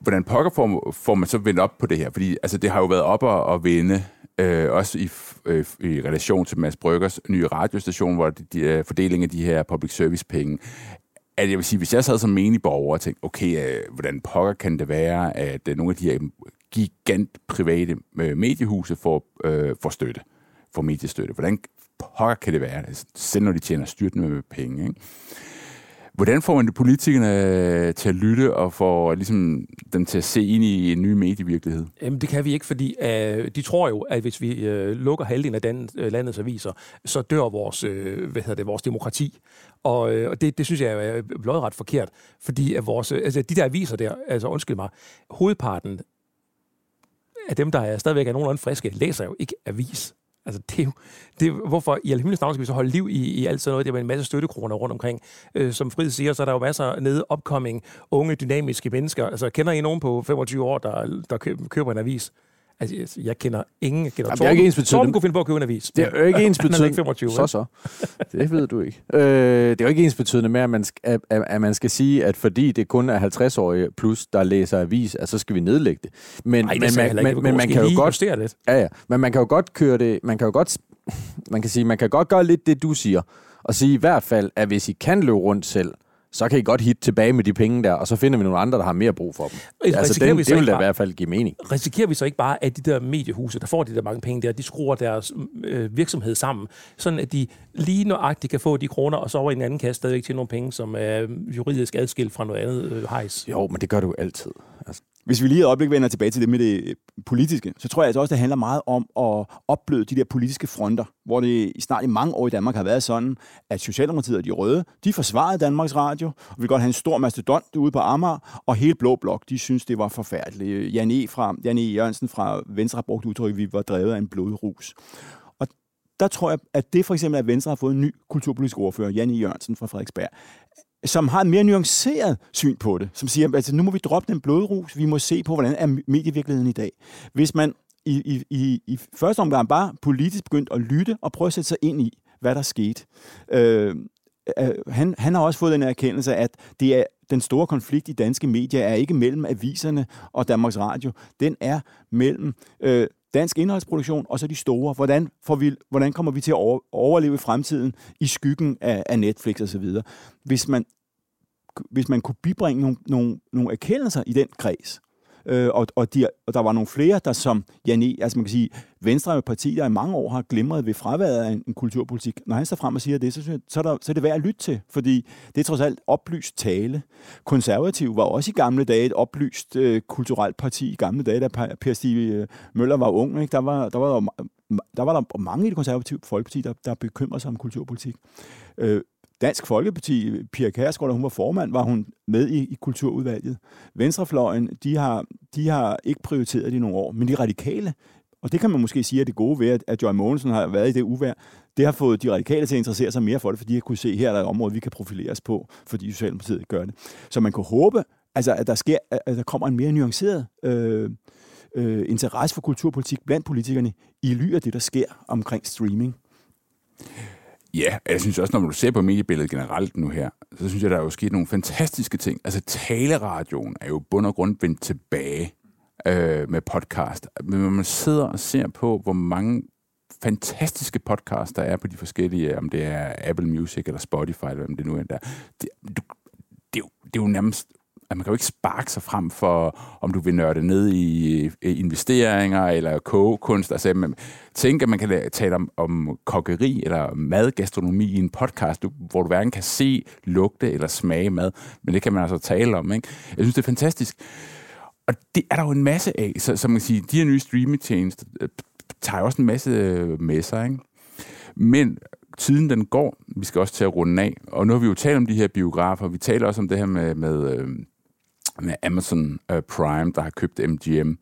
Speaker 1: hvordan pokker får, får man så vendt op på det her? Fordi altså, det har jo været op og, og vende, øh, også i, øh, i relation til Mads Bryggers nye radiostation, hvor de, de, øh, fordelingen af de her public service penge, at jeg vil sige, hvis jeg sad som menig borger og tænkte, okay, øh, hvordan pokker kan det være, at øh, nogle af de her gigant private øh, mediehuse får, øh, får støtte, får mediestøtte. Hvordan pokker kan det være, altså, selv når de tjener styrtende med penge, ikke? Hvordan får man de politikerne til at lytte og får ligesom, dem til at se ind i en ny medievirkelighed?
Speaker 4: Jamen, det kan vi ikke, fordi øh, de tror jo, at hvis vi øh, lukker halvdelen af den, øh, landets aviser, så dør vores, øh, hvad hedder det, vores demokrati. Og, øh, og det, det synes jeg er øh, blodret forkert, fordi at vores, øh, altså, de der aviser der, altså undskyld mig, hovedparten af dem, der er stadigvæk er nogenlunde friske, læser jo ikke avis. Altså, det er jo, det er, hvorfor i alhimmelens navn skal vi så holde liv i, i alt sådan noget? Det er en masse støttekroner rundt omkring. Øh, som Frid siger, så er der jo masser nede opkomming, unge, dynamiske mennesker. Altså, kender I nogen på 25 år, der, der køber en avis? Altså, jeg kender ingen. Jeg kender
Speaker 3: Jamen, det er ikke ens betydende.
Speaker 4: Torben kunne finde på at købe en avis.
Speaker 3: Det er jo ikke ens betydende.
Speaker 4: ikke 25,
Speaker 3: så så. Det ved du ikke. Øh, det er jo ikke ens betydende med, at man, skal, at, at man skal sige, at fordi det kun er 50-årige plus, der læser avis, at så skal vi nedlægge det. Men,
Speaker 4: Ej, det
Speaker 3: men, man, men, men man kan jo godt...
Speaker 4: Lidt.
Speaker 3: Ja, ja. Men man kan jo godt køre det... Man kan jo godt... Man kan sige, man kan godt gøre lidt det, du siger. Og sige i hvert fald, at hvis I kan løbe rundt selv, så kan I godt hit tilbage med de penge der, og så finder vi nogle andre, der har mere brug for dem.
Speaker 4: Altså,
Speaker 3: altså, det, det vil da i hvert fald give mening.
Speaker 4: Risikerer vi så ikke bare, at de der mediehuse, der får de der mange penge der, de skruer deres øh, virksomhed sammen, sådan at de lige nøjagtigt kan få de kroner, og så over i en anden kasse stadigvæk til nogle penge, som er juridisk adskilt fra noget andet øh, hejs?
Speaker 3: Jo, men det gør du jo altid. Altså.
Speaker 2: Hvis vi lige et øjeblik vender tilbage til det med det øh, politiske, så tror jeg altså også, det handler meget om at opbløde de der politiske fronter, hvor det snart i mange år i Danmark har været sådan, at Socialdemokratiet og de røde, de forsvarede Danmarks Radio, og vi godt have en stor mastodont ude på Amager, og hele Blå Blok, de synes, det var forfærdeligt. Jan E. Fra, Jan e. Jørgensen fra Venstre har brugt udtryk, at vi var drevet af en blodrus. Og der tror jeg, at det for eksempel, at Venstre har fået en ny kulturpolitisk ordfører, Jan E. Jørgensen fra Frederiksberg, som har en mere nuanceret syn på det, som siger, at altså, nu må vi droppe den blodrus, vi må se på, hvordan er medievirkeligheden i dag. Hvis man i, i, i, i første omgang bare politisk begyndt at lytte og prøve at sætte sig ind i, hvad der skete. Øh, øh, han, han har også fået den erkendelse, at det er den store konflikt i danske medier er ikke mellem aviserne og Danmarks Radio. Den er mellem øh, dansk indholdsproduktion og så de store. Hvordan, får vi, hvordan kommer vi til at overleve i fremtiden i skyggen af, af Netflix osv.? Hvis man, hvis man kunne bibringe nogle, nogle, nogle erkendelser i den kreds, øh, og, og, de, og der var nogle flere, der som Janne, altså man kan sige, Venstre er et parti, der i mange år har glimret ved fraværet af en, en kulturpolitik. Når han står frem og siger det, så, så, er der, så er det værd at lytte til, fordi det er trods alt oplyst tale. Konservativ var også i gamle dage et oplyst øh, kulturelt parti i gamle dage, da Per Stig øh, Møller var ung. Ikke? Der, var, der, var der, der var der mange i det konservative folkeparti, der, der bekymrede sig om kulturpolitik. Øh, Dansk Folkeparti, Pia Kærsgaard, da hun var formand, var hun med i, i kulturudvalget. Venstrefløjen, de har, de har ikke prioriteret det i nogle år, men de radikale, og det kan man måske sige, at det gode ved, at, at Joy Mogensen har været i det uvær, det har fået de radikale til at interessere sig mere for det, fordi de har kunne se, at her er der et område, vi kan profilere os på, fordi Socialdemokratiet gør det. Så man kan håbe, altså, at, der sker, at der kommer en mere nuanceret øh, øh, interesse for kulturpolitik blandt politikerne i ly af det, der sker omkring streaming.
Speaker 1: Ja, jeg synes også, når du ser på mediebilledet generelt nu her, så synes jeg, der er jo sket nogle fantastiske ting. Altså, taleradioen er jo bund og grund vendt tilbage øh, med podcast. Men når man sidder og ser på, hvor mange fantastiske podcasts, der er på de forskellige, øh, om det er Apple Music eller Spotify, eller hvem det nu er der, det, du, det, er jo, det er jo nærmest at man kan jo ikke sparke sig frem for, om du vil nørde ned i investeringer eller kogekunst. Altså, man tænker, at man kan tale om, om kokkeri eller madgastronomi i en podcast, hvor du hverken kan se, lugte eller smage mad, men det kan man altså tale om. Ikke? Jeg synes, det er fantastisk. Og det er der jo en masse af, så, så man kan sige, de her nye streaming-tjenester øh, jo tager også en masse øh, med sig. Ikke? Men tiden den går, vi skal også til at runde af, og nu har vi jo talt om de her biografer, vi taler også om det her med, med øh, med Amazon uh, Prime, der har købt MGM.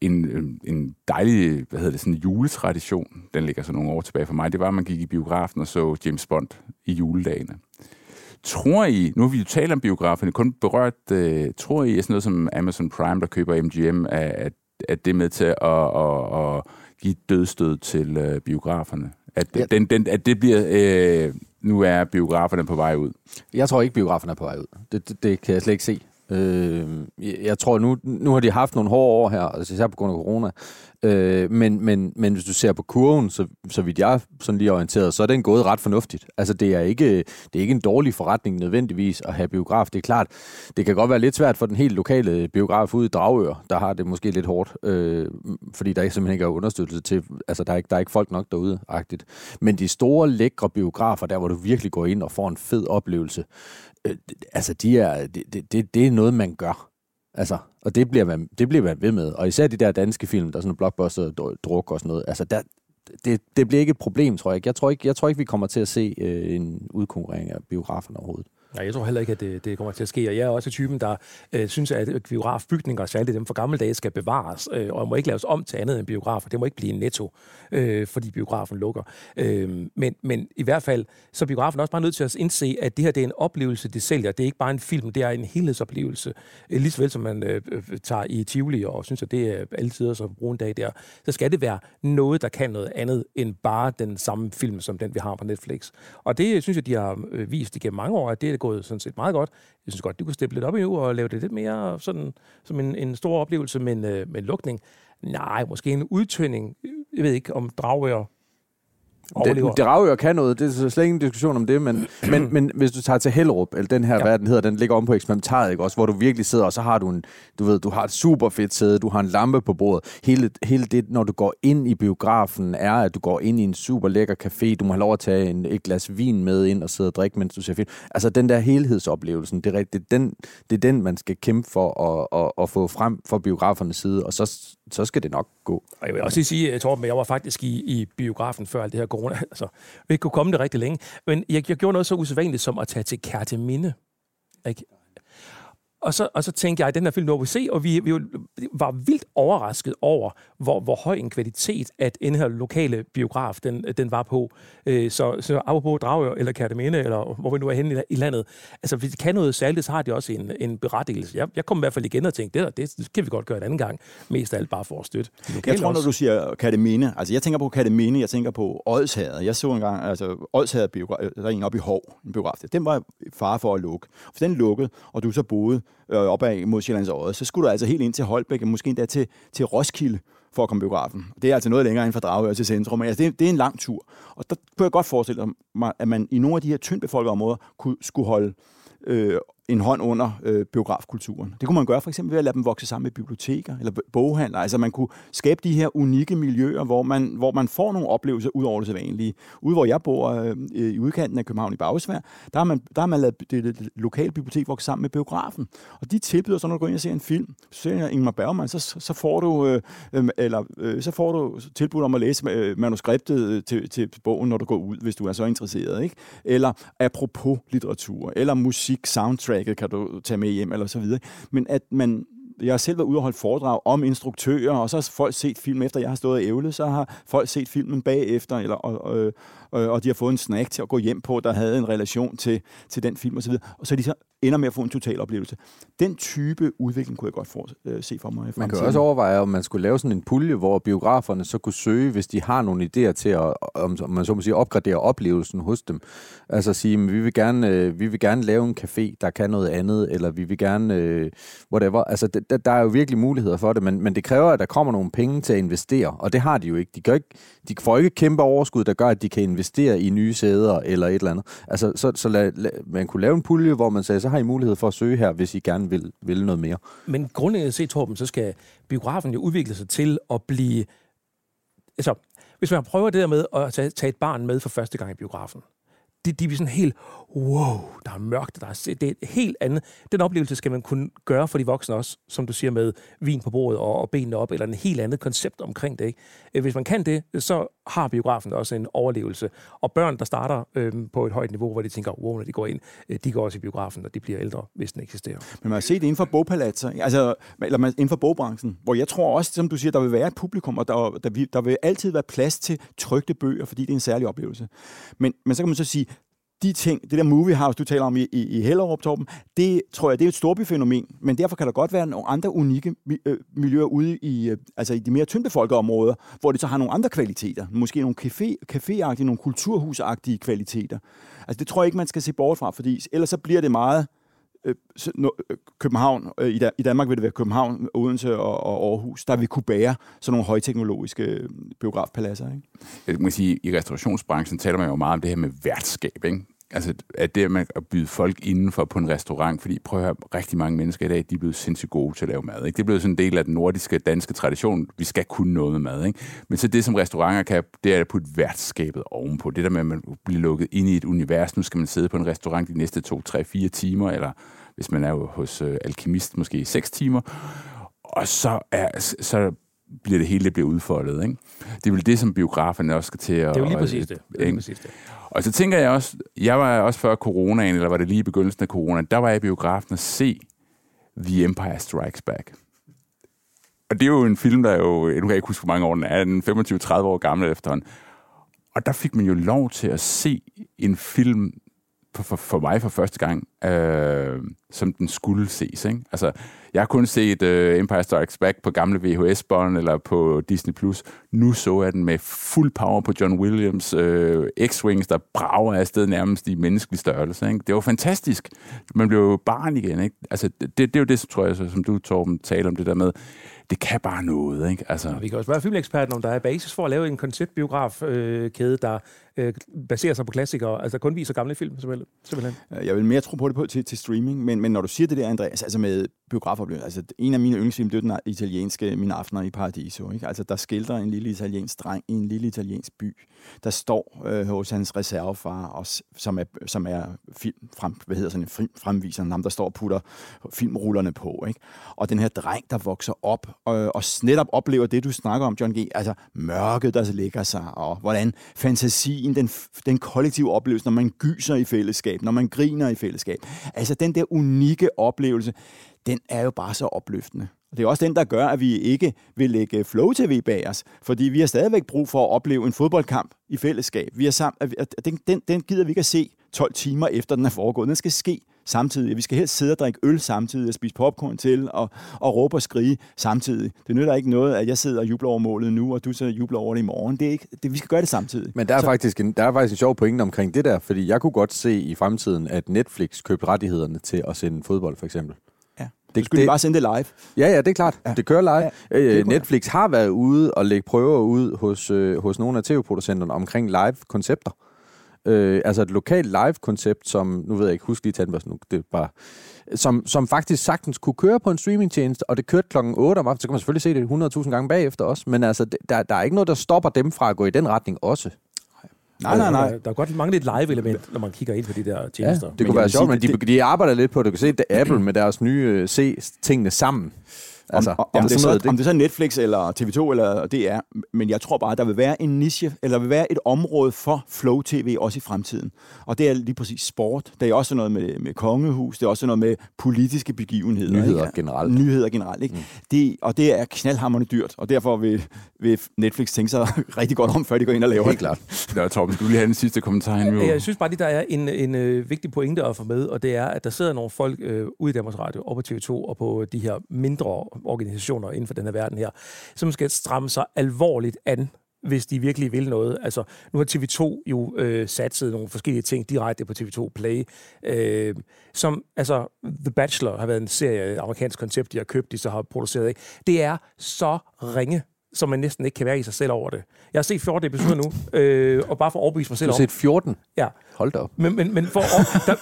Speaker 1: En, øh, en dejlig, hvad hedder det, sådan en juletradition, den ligger så nogle år tilbage for mig, det var, at man gik i biografen og så James Bond i juledagene. Tror I, nu har vi jo talt om biograferne, kun berørt, uh, tror I, at sådan noget som Amazon Prime, der køber MGM, at, at det er med til at, at, at give dødstød til uh, biograferne? At, ja. den, den, at det bliver, uh, nu er biograferne på vej ud?
Speaker 3: Jeg tror ikke, biograferne er på vej ud. Det, det, det kan jeg slet ikke se. Øh, jeg tror, nu, nu har de haft nogle hårde år her, altså især på grund af corona. Øh, men, men, men hvis du ser på kurven, så, så vidt jeg sådan lige orienteret, så er den gået ret fornuftigt. Altså det er, ikke, det er ikke en dårlig forretning nødvendigvis at have biograf. Det er klart, det kan godt være lidt svært for den helt lokale biograf ude i Dragør, der har det måske lidt hårdt, øh, fordi der simpelthen ikke er understøttelse til, altså der er ikke, der er ikke folk nok derude, agtigt. Men de store, lækre biografer, der hvor du virkelig går ind og får en fed oplevelse, øh, altså de er, det, det, det er noget, man gør. Altså, og det bliver, man, det bliver man ved med. Og især de der danske film, der er sådan en blockbuster, druk og sådan noget. Altså, der, det, det bliver ikke et problem, tror jeg. Jeg tror ikke, jeg tror ikke vi kommer til at se øh, en udkonkurrering af biograferne overhovedet.
Speaker 4: Nej, jeg tror heller ikke, at det, det kommer til at ske. Og jeg er også typen, der øh, synes, at biografbygninger, særligt dem fra gamle dage, skal bevares, øh, og må ikke laves om til andet end biografer. Det må ikke blive en netto, øh, fordi biografen lukker. Øh, men, men i hvert fald, så er biografen også bare nødt til at indse, at det her det er en oplevelse, de sælger. Det er ikke bare en film, det er en helhedsoplevelse. Øh, lige så vel som man øh, øh tager i Tivoli og synes, at det er altid at bruge en dag der, så skal det være noget, der kan noget andet end bare den samme film, som den vi har på Netflix. Og det synes jeg, de har øh, vist igennem mange år, at det er gået sådan set meget godt. Jeg synes godt, de kunne steppe lidt op i nu og lave det lidt mere sådan, som en, en stor oplevelse, men, øh, en, med lukning. Nej, måske en udtønding. Jeg ved ikke, om Dragør
Speaker 3: overlever. Det, Dragør kan noget, det er slet ingen diskussion om det, men, men, men hvis du tager til Hellerup, eller den her, ja. hvad den hedder, den ligger om på eksperimentariet, ikke? Også, hvor du virkelig sidder, og så har du en, du ved, du har et super fedt sæde, du har en lampe på bordet. Hele, hele det, når du går ind i biografen, er, at du går ind i en super lækker café, du må have lov at tage en, et glas vin med ind og sidde og drikke, mens du ser film. Altså den der helhedsoplevelsen, det er, det er, den, det er den, man skal kæmpe for at, at, at få frem fra biografernes side, og så, så skal det nok gå.
Speaker 4: Og jeg vil også sige, øh, Torben, jeg var faktisk i, i biografen før alt det her corona. Altså, vi kunne komme det rigtig længe. Men jeg, jeg gjorde noget så usædvanligt som at tage til Kærteminde. Ikke? Og så, og så tænkte jeg, at den her film nu vi se, og vi, vi var vildt overrasket over, hvor, hvor høj en kvalitet, at den her lokale biograf, den, den var på. Øh, så, så apropos Dragør, eller Kærteminde, eller hvor vi nu er henne i, landet, altså hvis de kan noget særligt, så har de også en, en berettigelse. Jeg, jeg kom i hvert fald igen og tænkte, det, der, det kan vi godt gøre en anden gang, mest af alt bare for at støtte.
Speaker 2: Jeg tror, når du siger Kærteminde, altså jeg tænker på Kærteminde, jeg tænker på Odshavet. Jeg så engang, altså Odshavet biograf, der er en oppe i Hov, en biograf. Den var far for at lukke. For den lukkede, og du så boede øh, opad mod Sjællands Odde, så skulle du altså helt ind til Holbæk, og måske endda til, til Roskilde for at komme biografen. Det er altså noget længere end fra Dragør til centrum, men altså, det, det er en lang tur. Og der kunne jeg godt forestille mig, at man i nogle af de her tyndt befolkede områder kunne, skulle holde øh, en hånd under øh, biografkulturen. Det kunne man gøre for eksempel ved at lade dem vokse sammen med biblioteker eller boghandler. Altså man kunne skabe de her unikke miljøer, hvor man, hvor man får nogle oplevelser ud over det sædvanlige. Ude hvor jeg bor øh, i udkanten af København i Bagsvær, der har man, der har man lavet det, det, det lokale bibliotek vokse sammen med biografen. Og de tilbyder så, når du går ind og ser en film, så ser Ingmar Bergman, så, så får du øh, øh, eller øh, så får du tilbud om at læse øh, manuskriptet øh, til, til bogen, når du går ud, hvis du er så interesseret. Ikke? Eller apropos litteratur, eller musik, soundtrack, soundtracket kan du tage med hjem, eller så videre. Men at man, jeg har selv været ude og holde foredrag om instruktører, og så har folk set film efter, jeg har stået og ævlet, så har folk set filmen bagefter, eller, og, og, og, og de har fået en snack til at gå hjem på, der havde en relation til, til den film osv. Og så de så ender med at få en total oplevelse. Den type udvikling kunne jeg godt for, øh, se for mig.
Speaker 3: Man kan også overveje, om man skulle lave sådan en pulje, hvor biograferne så kunne søge, hvis de har nogle idéer til at om, man så må sige, opgradere oplevelsen hos dem. Altså sige, vi vil gerne, øh, vi vil gerne lave en café, der kan noget andet, eller vi vil gerne, øh, whatever. Altså, der, der er jo virkelig muligheder for det, men, men det kræver, at der kommer nogle penge til at investere, og det har de jo ikke. De, gør ikke, de får ikke kæmpe overskud, der gør, at de kan investere i nye sæder eller et eller andet. Altså, så, så lad, lad, man kunne lave en pulje, hvor man sagde, så har I mulighed for at søge her, hvis I gerne vil, vil noget mere.
Speaker 4: Men grundlæggende set, Torben, så skal biografen jo udvikle sig til at blive... Altså, hvis man prøver det der med at tage, tage et barn med for første gang i biografen, de, de bliver sådan helt, wow, der er mørkt, der er, det er et helt andet. Den oplevelse skal man kunne gøre for de voksne også, som du siger, med vin på bordet og, og benene op, eller en helt andet koncept omkring det. Ikke? Øh, hvis man kan det, så har biografen også en overlevelse. Og børn, der starter øh, på et højt niveau, hvor de tænker, wow, når de går ind, øh, de går også i biografen, og de bliver ældre, hvis den eksisterer.
Speaker 2: Men man har set inden for bogpalatser, altså, eller inden for bogbranchen, hvor jeg tror også, som du siger, der vil være et publikum, og der, der, der vil altid være plads til trygte bøger, fordi det er en særlig oplevelse. Men, men så kan man så sige, de ting, det der movie house, du taler om i, i, i Hellerup, Torben, det tror jeg, det er et storbyfænomen, men derfor kan der godt være nogle andre unikke øh, miljøer ude i, øh, altså i de mere tyndbefolkede områder, hvor det så har nogle andre kvaliteter. Måske nogle café, caféagtige, nogle kulturhusagtige kvaliteter. Altså det tror jeg ikke, man skal se bort fra, fordi ellers så bliver det meget øh, Øh, øh, København, øh, i, i Danmark vil det være København, Odense og, og Aarhus, der vil kunne bære sådan nogle højteknologiske biografpaladser. Ikke?
Speaker 1: Jeg må sige, i restaurationsbranchen taler man jo meget om det her med værtskab, ikke? Altså, at det med at byde folk indenfor på en restaurant, fordi prøv at høre, rigtig mange mennesker i dag, de er blevet sindssygt gode til at lave mad. Ikke? Det er blevet sådan en del af den nordiske, danske tradition. Vi skal kunne noget med mad. Ikke? Men så det, som restauranter kan, det er at putte værtskabet ovenpå. Det der med, at man bliver lukket ind i et univers. Nu skal man sidde på en restaurant de næste to, tre, fire timer, eller hvis man er jo hos øh, alkemist, måske seks timer. Og så, er, så bliver det hele det bliver udfoldet. Ikke? Det er vel det, som biograferne også skal til at...
Speaker 4: Det er jo lige præcis det. det, er lige præcis det.
Speaker 1: Og så tænker jeg også, jeg var også før coronaen, eller var det lige i begyndelsen af corona, der var jeg i biografen at se The Empire Strikes Back. Og det er jo en film, der er jo, nu kan jeg ikke huske, hvor mange år den er, den 25-30 år gammel efterhånden. Og der fik man jo lov til at se en film for, for, for mig for første gang, øh, som den skulle ses. Ikke? Altså, jeg har kun set øh, Empire Strikes Back på gamle VHS-bånd eller på Disney+. Plus. Nu så jeg den med fuld power på John Williams øh, X-Wings, der brager afsted nærmest i menneskelig størrelse. Ikke? Det var fantastisk. Man blev jo barn igen. Ikke? Altså, det, det er jo det, tror jeg, så, som du, Torben, taler om det der med, det kan bare noget. Ikke? Altså...
Speaker 4: Vi kan også være filmeksperten, om der er basis for at lave en konceptbiograf-kæde, øh, der øh, baserer sig på klassikere, altså kun viser gamle film, simpelthen.
Speaker 2: Jeg vil mere tro på det på til, til streaming, men, men når du siger det der, Andreas, altså med biografoplevelser, altså en af mine yndlingsfilm, det er den italienske Mine Aftener i Paradiso. Ikke? Altså der skildrer en lille italiensk dreng i en lille italiensk by, der står øh, hos hans reservefar, og, som er, som er film, frem, hvad hedder sådan en fremviser, ham der står og putter filmrullerne på. Ikke? Og den her dreng, der vokser op og, og netop oplever det, du snakker om, John G., altså mørket, der lægger sig, og hvordan fantasien, den, den kollektive oplevelse, når man gyser i fællesskab, når man griner i fællesskab. Altså den der unikke oplevelse, den er jo bare så opløftende. Og det er også den, der gør, at vi ikke vil lægge Flow TV bag os, fordi vi har stadigvæk brug for at opleve en fodboldkamp i fællesskab. Vi er sammen, den, den, den gider vi ikke at se 12 timer efter den er foregået. Den skal ske samtidig. Vi skal helst sidde og drikke øl samtidig, og spise popcorn til, og, og råbe og skrige samtidig. Det nytter ikke noget, at jeg sidder og jubler over målet nu, og du så jubler over det i morgen. Det er ikke, det, vi skal gøre det samtidig.
Speaker 3: Men der er, så, faktisk en, der er faktisk en sjov pointe omkring det der, fordi jeg kunne godt se i fremtiden, at Netflix købte rettighederne til at sende fodbold, for eksempel.
Speaker 2: Det, skulle det, bare sende det live.
Speaker 3: Ja, ja, det er klart. Ja. Det kører live. Ja, det øh, Netflix har været ude og lægge prøver ud hos, øh, hos nogle af tv-producenterne omkring live-koncepter. Øh, altså et lokalt live-koncept, som, nu ved jeg ikke, husk lige tage nu, det bare, som, som faktisk sagtens kunne køre på en streamingtjeneste, og det kørte klokken 8 om aftenen, så kan man selvfølgelig se det 100.000 gange bagefter også, men altså, der, der er ikke noget, der stopper dem fra at gå i den retning også.
Speaker 4: Nej, nej, nej. Der er godt mange lidt live-element, når man kigger ind på de der tjenester.
Speaker 3: Ja, det kunne men være sjovt, men de, de arbejder lidt på det. Du kan se, at Apple med deres nye se tingene sammen.
Speaker 2: Altså, om, om, ja, det er så, noget, det... om det er så Netflix eller TV2 eller DR, men jeg tror bare, at der vil være en niche, eller vil være et område for Flow TV også i fremtiden. Og det er lige præcis sport. Det er også noget med, med kongehus, det er også noget med politiske begivenheder.
Speaker 3: Nyheder
Speaker 2: ikke?
Speaker 3: generelt.
Speaker 2: Nyheder generelt, ikke? Mm. Det, og det er knaldhammerende dyrt, og derfor vil, vil Netflix tænke sig rigtig godt om, før de går ind og laver
Speaker 3: Helt klart.
Speaker 1: Der, Torben, skulle du lige have den sidste kommentar?
Speaker 4: Ja, jeg synes bare, at der er en, en øh, vigtig pointe at få med, og det er, at der sidder nogle folk øh, ude i Danmarks Radio og på TV2 og på de her mindre organisationer inden for den her verden her, som skal stramme sig alvorligt an hvis de virkelig vil noget. Altså, nu har TV2 jo øh, satset nogle forskellige ting direkte på TV2 Play, øh, som, altså, The Bachelor har været en serie, et amerikansk koncept, de har købt, de så har produceret. Ikke? Det er så ringe som man næsten ikke kan være i sig selv over det. Jeg har set 14 episoder nu, øh, og bare for at overbevise mig selv
Speaker 3: om... Du har set 14?
Speaker 4: Ja.
Speaker 3: Hold da op.
Speaker 4: Men, men, men for, der,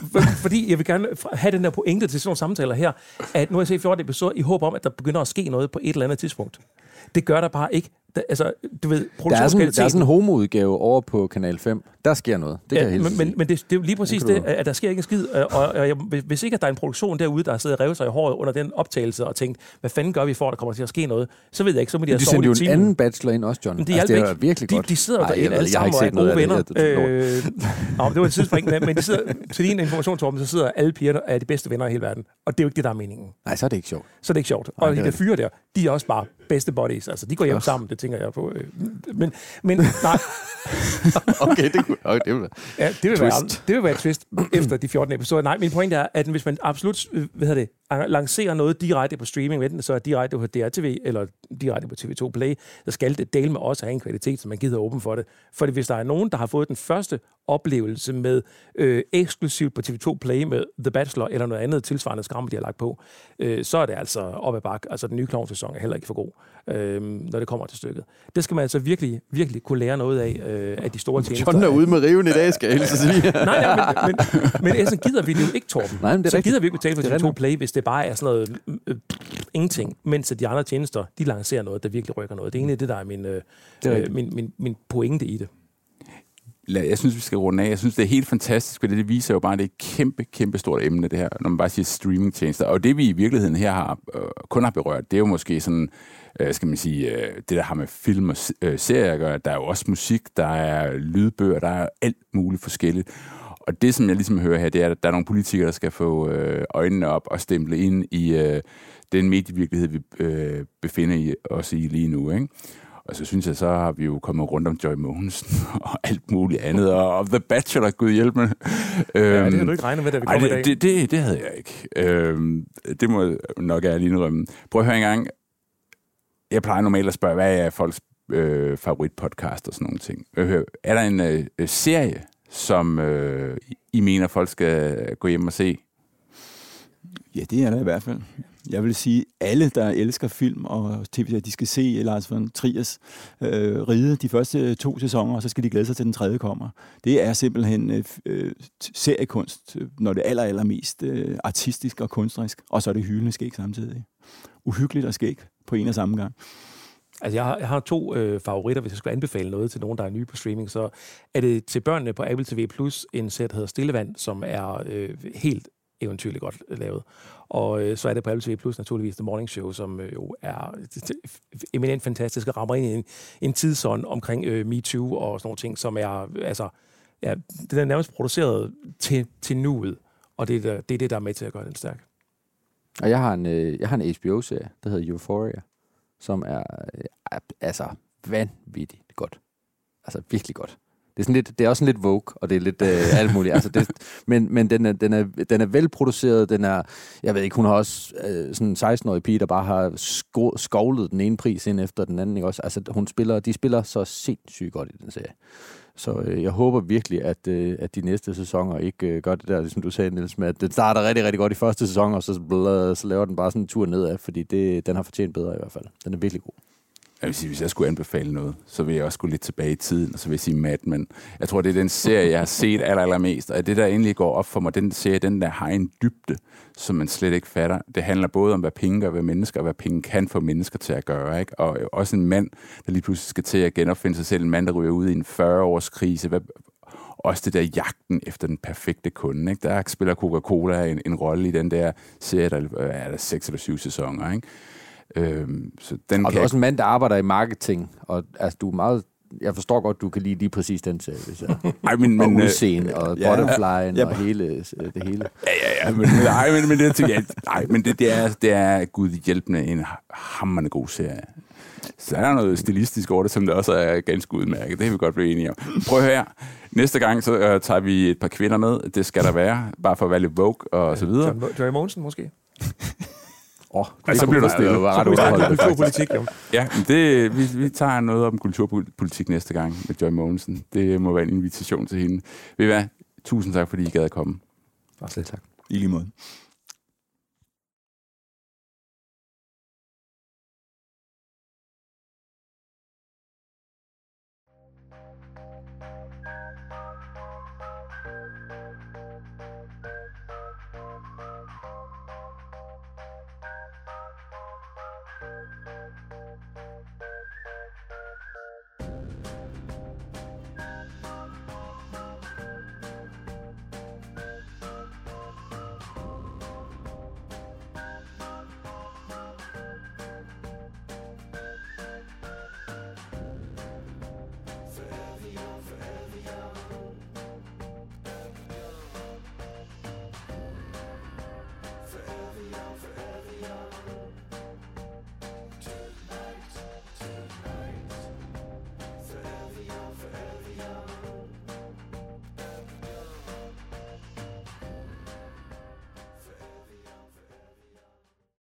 Speaker 4: fordi jeg vil gerne have den der pointe til sådan nogle samtaler her, at nu har jeg set 14 episoder i håb om, at der begynder at ske noget på et eller andet tidspunkt. Det gør der bare ikke. Der, altså, du ved,
Speaker 3: der er, sådan, der er sådan en homoudgave over på Kanal 5. Der sker noget. Det
Speaker 4: ja, kan jeg men, men, men det, det er jo lige præcis det, at der sker ikke en skid. Og, og jeg, hvis ikke at der er en produktion derude, der har siddet og revet sig i håret under den optagelse og tænkt, hvad fanden gør vi for, at der kommer til at ske noget, så ved jeg ikke, så må de have
Speaker 3: sovet
Speaker 4: i
Speaker 3: timen. De sendte jo en anden bachelor ind også, John. Men
Speaker 4: de altså,
Speaker 3: det er virkelig
Speaker 4: de,
Speaker 3: godt.
Speaker 4: De sidder derinde alle sammen og er gode venner. Det, øh, nå, det var et tidsspring, men de sidder, til din informationstorben, så sidder alle pigerne er de bedste venner i hele verden. Og det er jo ikke det, der er meningen.
Speaker 3: Nej, så er det ikke sjovt.
Speaker 4: Så er det ikke sjovt. Og de der fyre der, de er også bare bedste buddies. Altså, de går hjem sammen, det tænker jeg på. Øh, men, men nej.
Speaker 3: okay, det, kunne, okay, det vil være
Speaker 4: ja, det vil være, det vil være twist efter de 14 episoder. Nej, min point er, at hvis man absolut øh, hvad hedder det, lancerer noget direkte på streaming, enten så er direkte på DRTV eller direkte på TV2 Play, så skal det dele med også have en kvalitet, så man gider åben for det. For hvis der er nogen, der har fået den første oplevelse med øh, eksklusivt på TV2 Play med The Bachelor eller noget andet tilsvarende skram, de har lagt på, øh, så er det altså op ad bakke. Altså den nye klovnsæson er heller ikke for god, øh, når det kommer til stykket. Det skal man altså virkelig, virkelig kunne lære noget af, øh, af de store tjenester.
Speaker 3: John er ude med riven i dag, skal jeg helst sige.
Speaker 4: nej, nej, men, men, men så gider vi det jo ikke, Torben. Nej, men det er så rigtigt. gider vi ikke betale for TV2 Play, hvis det bare er sådan noget øh, ingenting, mens de andre tjenester, de lancerer noget, der virkelig rykker noget. Det er egentlig det, der er min, øh, øh min, min, min pointe i det.
Speaker 1: jeg synes, vi skal runde af. Jeg synes, det er helt fantastisk, for det viser jo bare, at det er et kæmpe, kæmpe stort emne, det her, når man bare siger streamingtjenester. Og det, vi i virkeligheden her har, øh, kun har berørt, det er jo måske sådan, øh, skal man sige, øh, det, der har med film og øh, serier at gøre. Der er jo også musik, der er lydbøger, der er alt muligt forskelligt. Og det, som jeg ligesom hører her, det er, at der er nogle politikere, der skal få øh, øjnene op og stemple ind i øh, den medievirkelighed, vi øh, befinder i, os i lige nu. Ikke? Og så synes jeg, så har vi jo kommet rundt om Joy Mogensen og alt muligt andet, og, og The Bachelor, gud hjælp mig.
Speaker 4: Ja, det har du ikke regnet med, da vi kom
Speaker 1: Ej,
Speaker 4: i dag.
Speaker 1: det, det, det, det havde jeg ikke. Øhm, det må jeg nok ærligt indrømme. Prøv at høre en gang. Jeg plejer normalt at spørge, hvad er folks øh, favoritpodcast og sådan nogle ting. Hører, er der en øh, serie, som øh, I mener, folk skal gå hjem og se?
Speaker 2: Ja, det er der i hvert fald. Jeg vil sige, alle, der elsker film og tv de skal se Lars von Triers øh, ride de første to sæsoner, og så skal de glæde sig til, den tredje kommer. Det er simpelthen øh, øh, seriekunst, når det er aller, allermest øh, artistisk og kunstnerisk, og så er det hyldende skæg samtidig. Uhyggeligt og skæg på en og samme gang.
Speaker 4: Altså, jeg har, jeg har to øh, favoritter, hvis jeg skulle anbefale noget til nogen, der er nye på streaming. Så er det til børnene på Apple TV Plus en serie, der hedder Stillevand, som er øh, helt eventyrligt godt øh, lavet. Og øh, så er det på Apple TV Plus naturligvis The Morning Show, som øh, jo er øh, eminent fantastisk og rammer ind i en, en tidsånd omkring øh, MeToo og sådan nogle ting, som er, altså, ja, det er nærmest produceret til, til nuet, og det er, det er det, der er med til at gøre den stærk.
Speaker 3: Og jeg har en, øh, jeg har en HBO-serie, der hedder Euphoria, som er øh, altså vanvittigt godt. Altså virkelig godt. Det er, sådan lidt, det er også sådan lidt Vogue, og det er lidt øh, alt muligt. Altså det, men men den, er, den, er, den er velproduceret, den er, jeg ved ikke, hun har også øh, sådan en 16-årig pige, der bare har sko- skovlet den ene pris ind efter den anden. Ikke også? Altså hun spiller, de spiller så sindssygt godt i den serie. Så øh, jeg håber virkelig, at, øh, at de næste sæsoner ikke øh, gør det der, som du sagde, Niels, med at den starter rigtig, rigtig godt i første sæson, og så, blød, så laver den bare sådan en tur nedad, fordi det, den har fortjent bedre i hvert fald. Den er virkelig god.
Speaker 1: Jeg vil sige, hvis jeg skulle anbefale noget, så vil jeg også gå lidt tilbage i tiden, og så vil jeg sige Mad Men. Jeg tror, det er den serie, jeg har set aller, allermest, og det, der endelig går op for mig, den serie, den der har en dybde, som man slet ikke fatter. Det handler både om, hvad penge gør ved mennesker, og hvad penge kan få mennesker til at gøre. Ikke? Og også en mand, der lige pludselig skal til at genopfinde sig selv. En mand, der ryger ud i en 40-års krise. Hvad, også det der jagten efter den perfekte kunde. Ikke? Der spiller Coca-Cola en, en rolle i den der serie, der øh, er der seks eller syv sæsoner. Ikke?
Speaker 3: Øhm, så den og kan du er også en mand, der arbejder i marketing, og altså, du er meget jeg forstår godt, du kan lide lige præcis den hvis jeg... Ej, men, men, og øh, udseende, og ja, butterflyen, ja, og hele, øh, det hele.
Speaker 1: Ja, ja, ja, men, men, ej, men, men, det, ja, ej, men det, det, er, det er gud hjælpende en hammerende god serie. Så er der noget stilistisk over det, som det også er ganske udmærket. Det er vi godt blive enige om. Prøv at høre. Næste gang, så uh, tager vi et par kvinder med. Det skal der være, bare for at være lidt vogue og så videre.
Speaker 4: Joy Mogensen måske?
Speaker 1: Åh, oh, det så bliver du stille.
Speaker 4: ret uholdt. Kulturpolitik, jo.
Speaker 1: Ja, det, vi, vi tager noget om kulturpolitik næste gang med Joy Mogensen. Det må være en invitation til hende. Ved I hvad? Tusind tak, fordi I gad at komme.
Speaker 3: Og selv tak.
Speaker 2: I lige måde.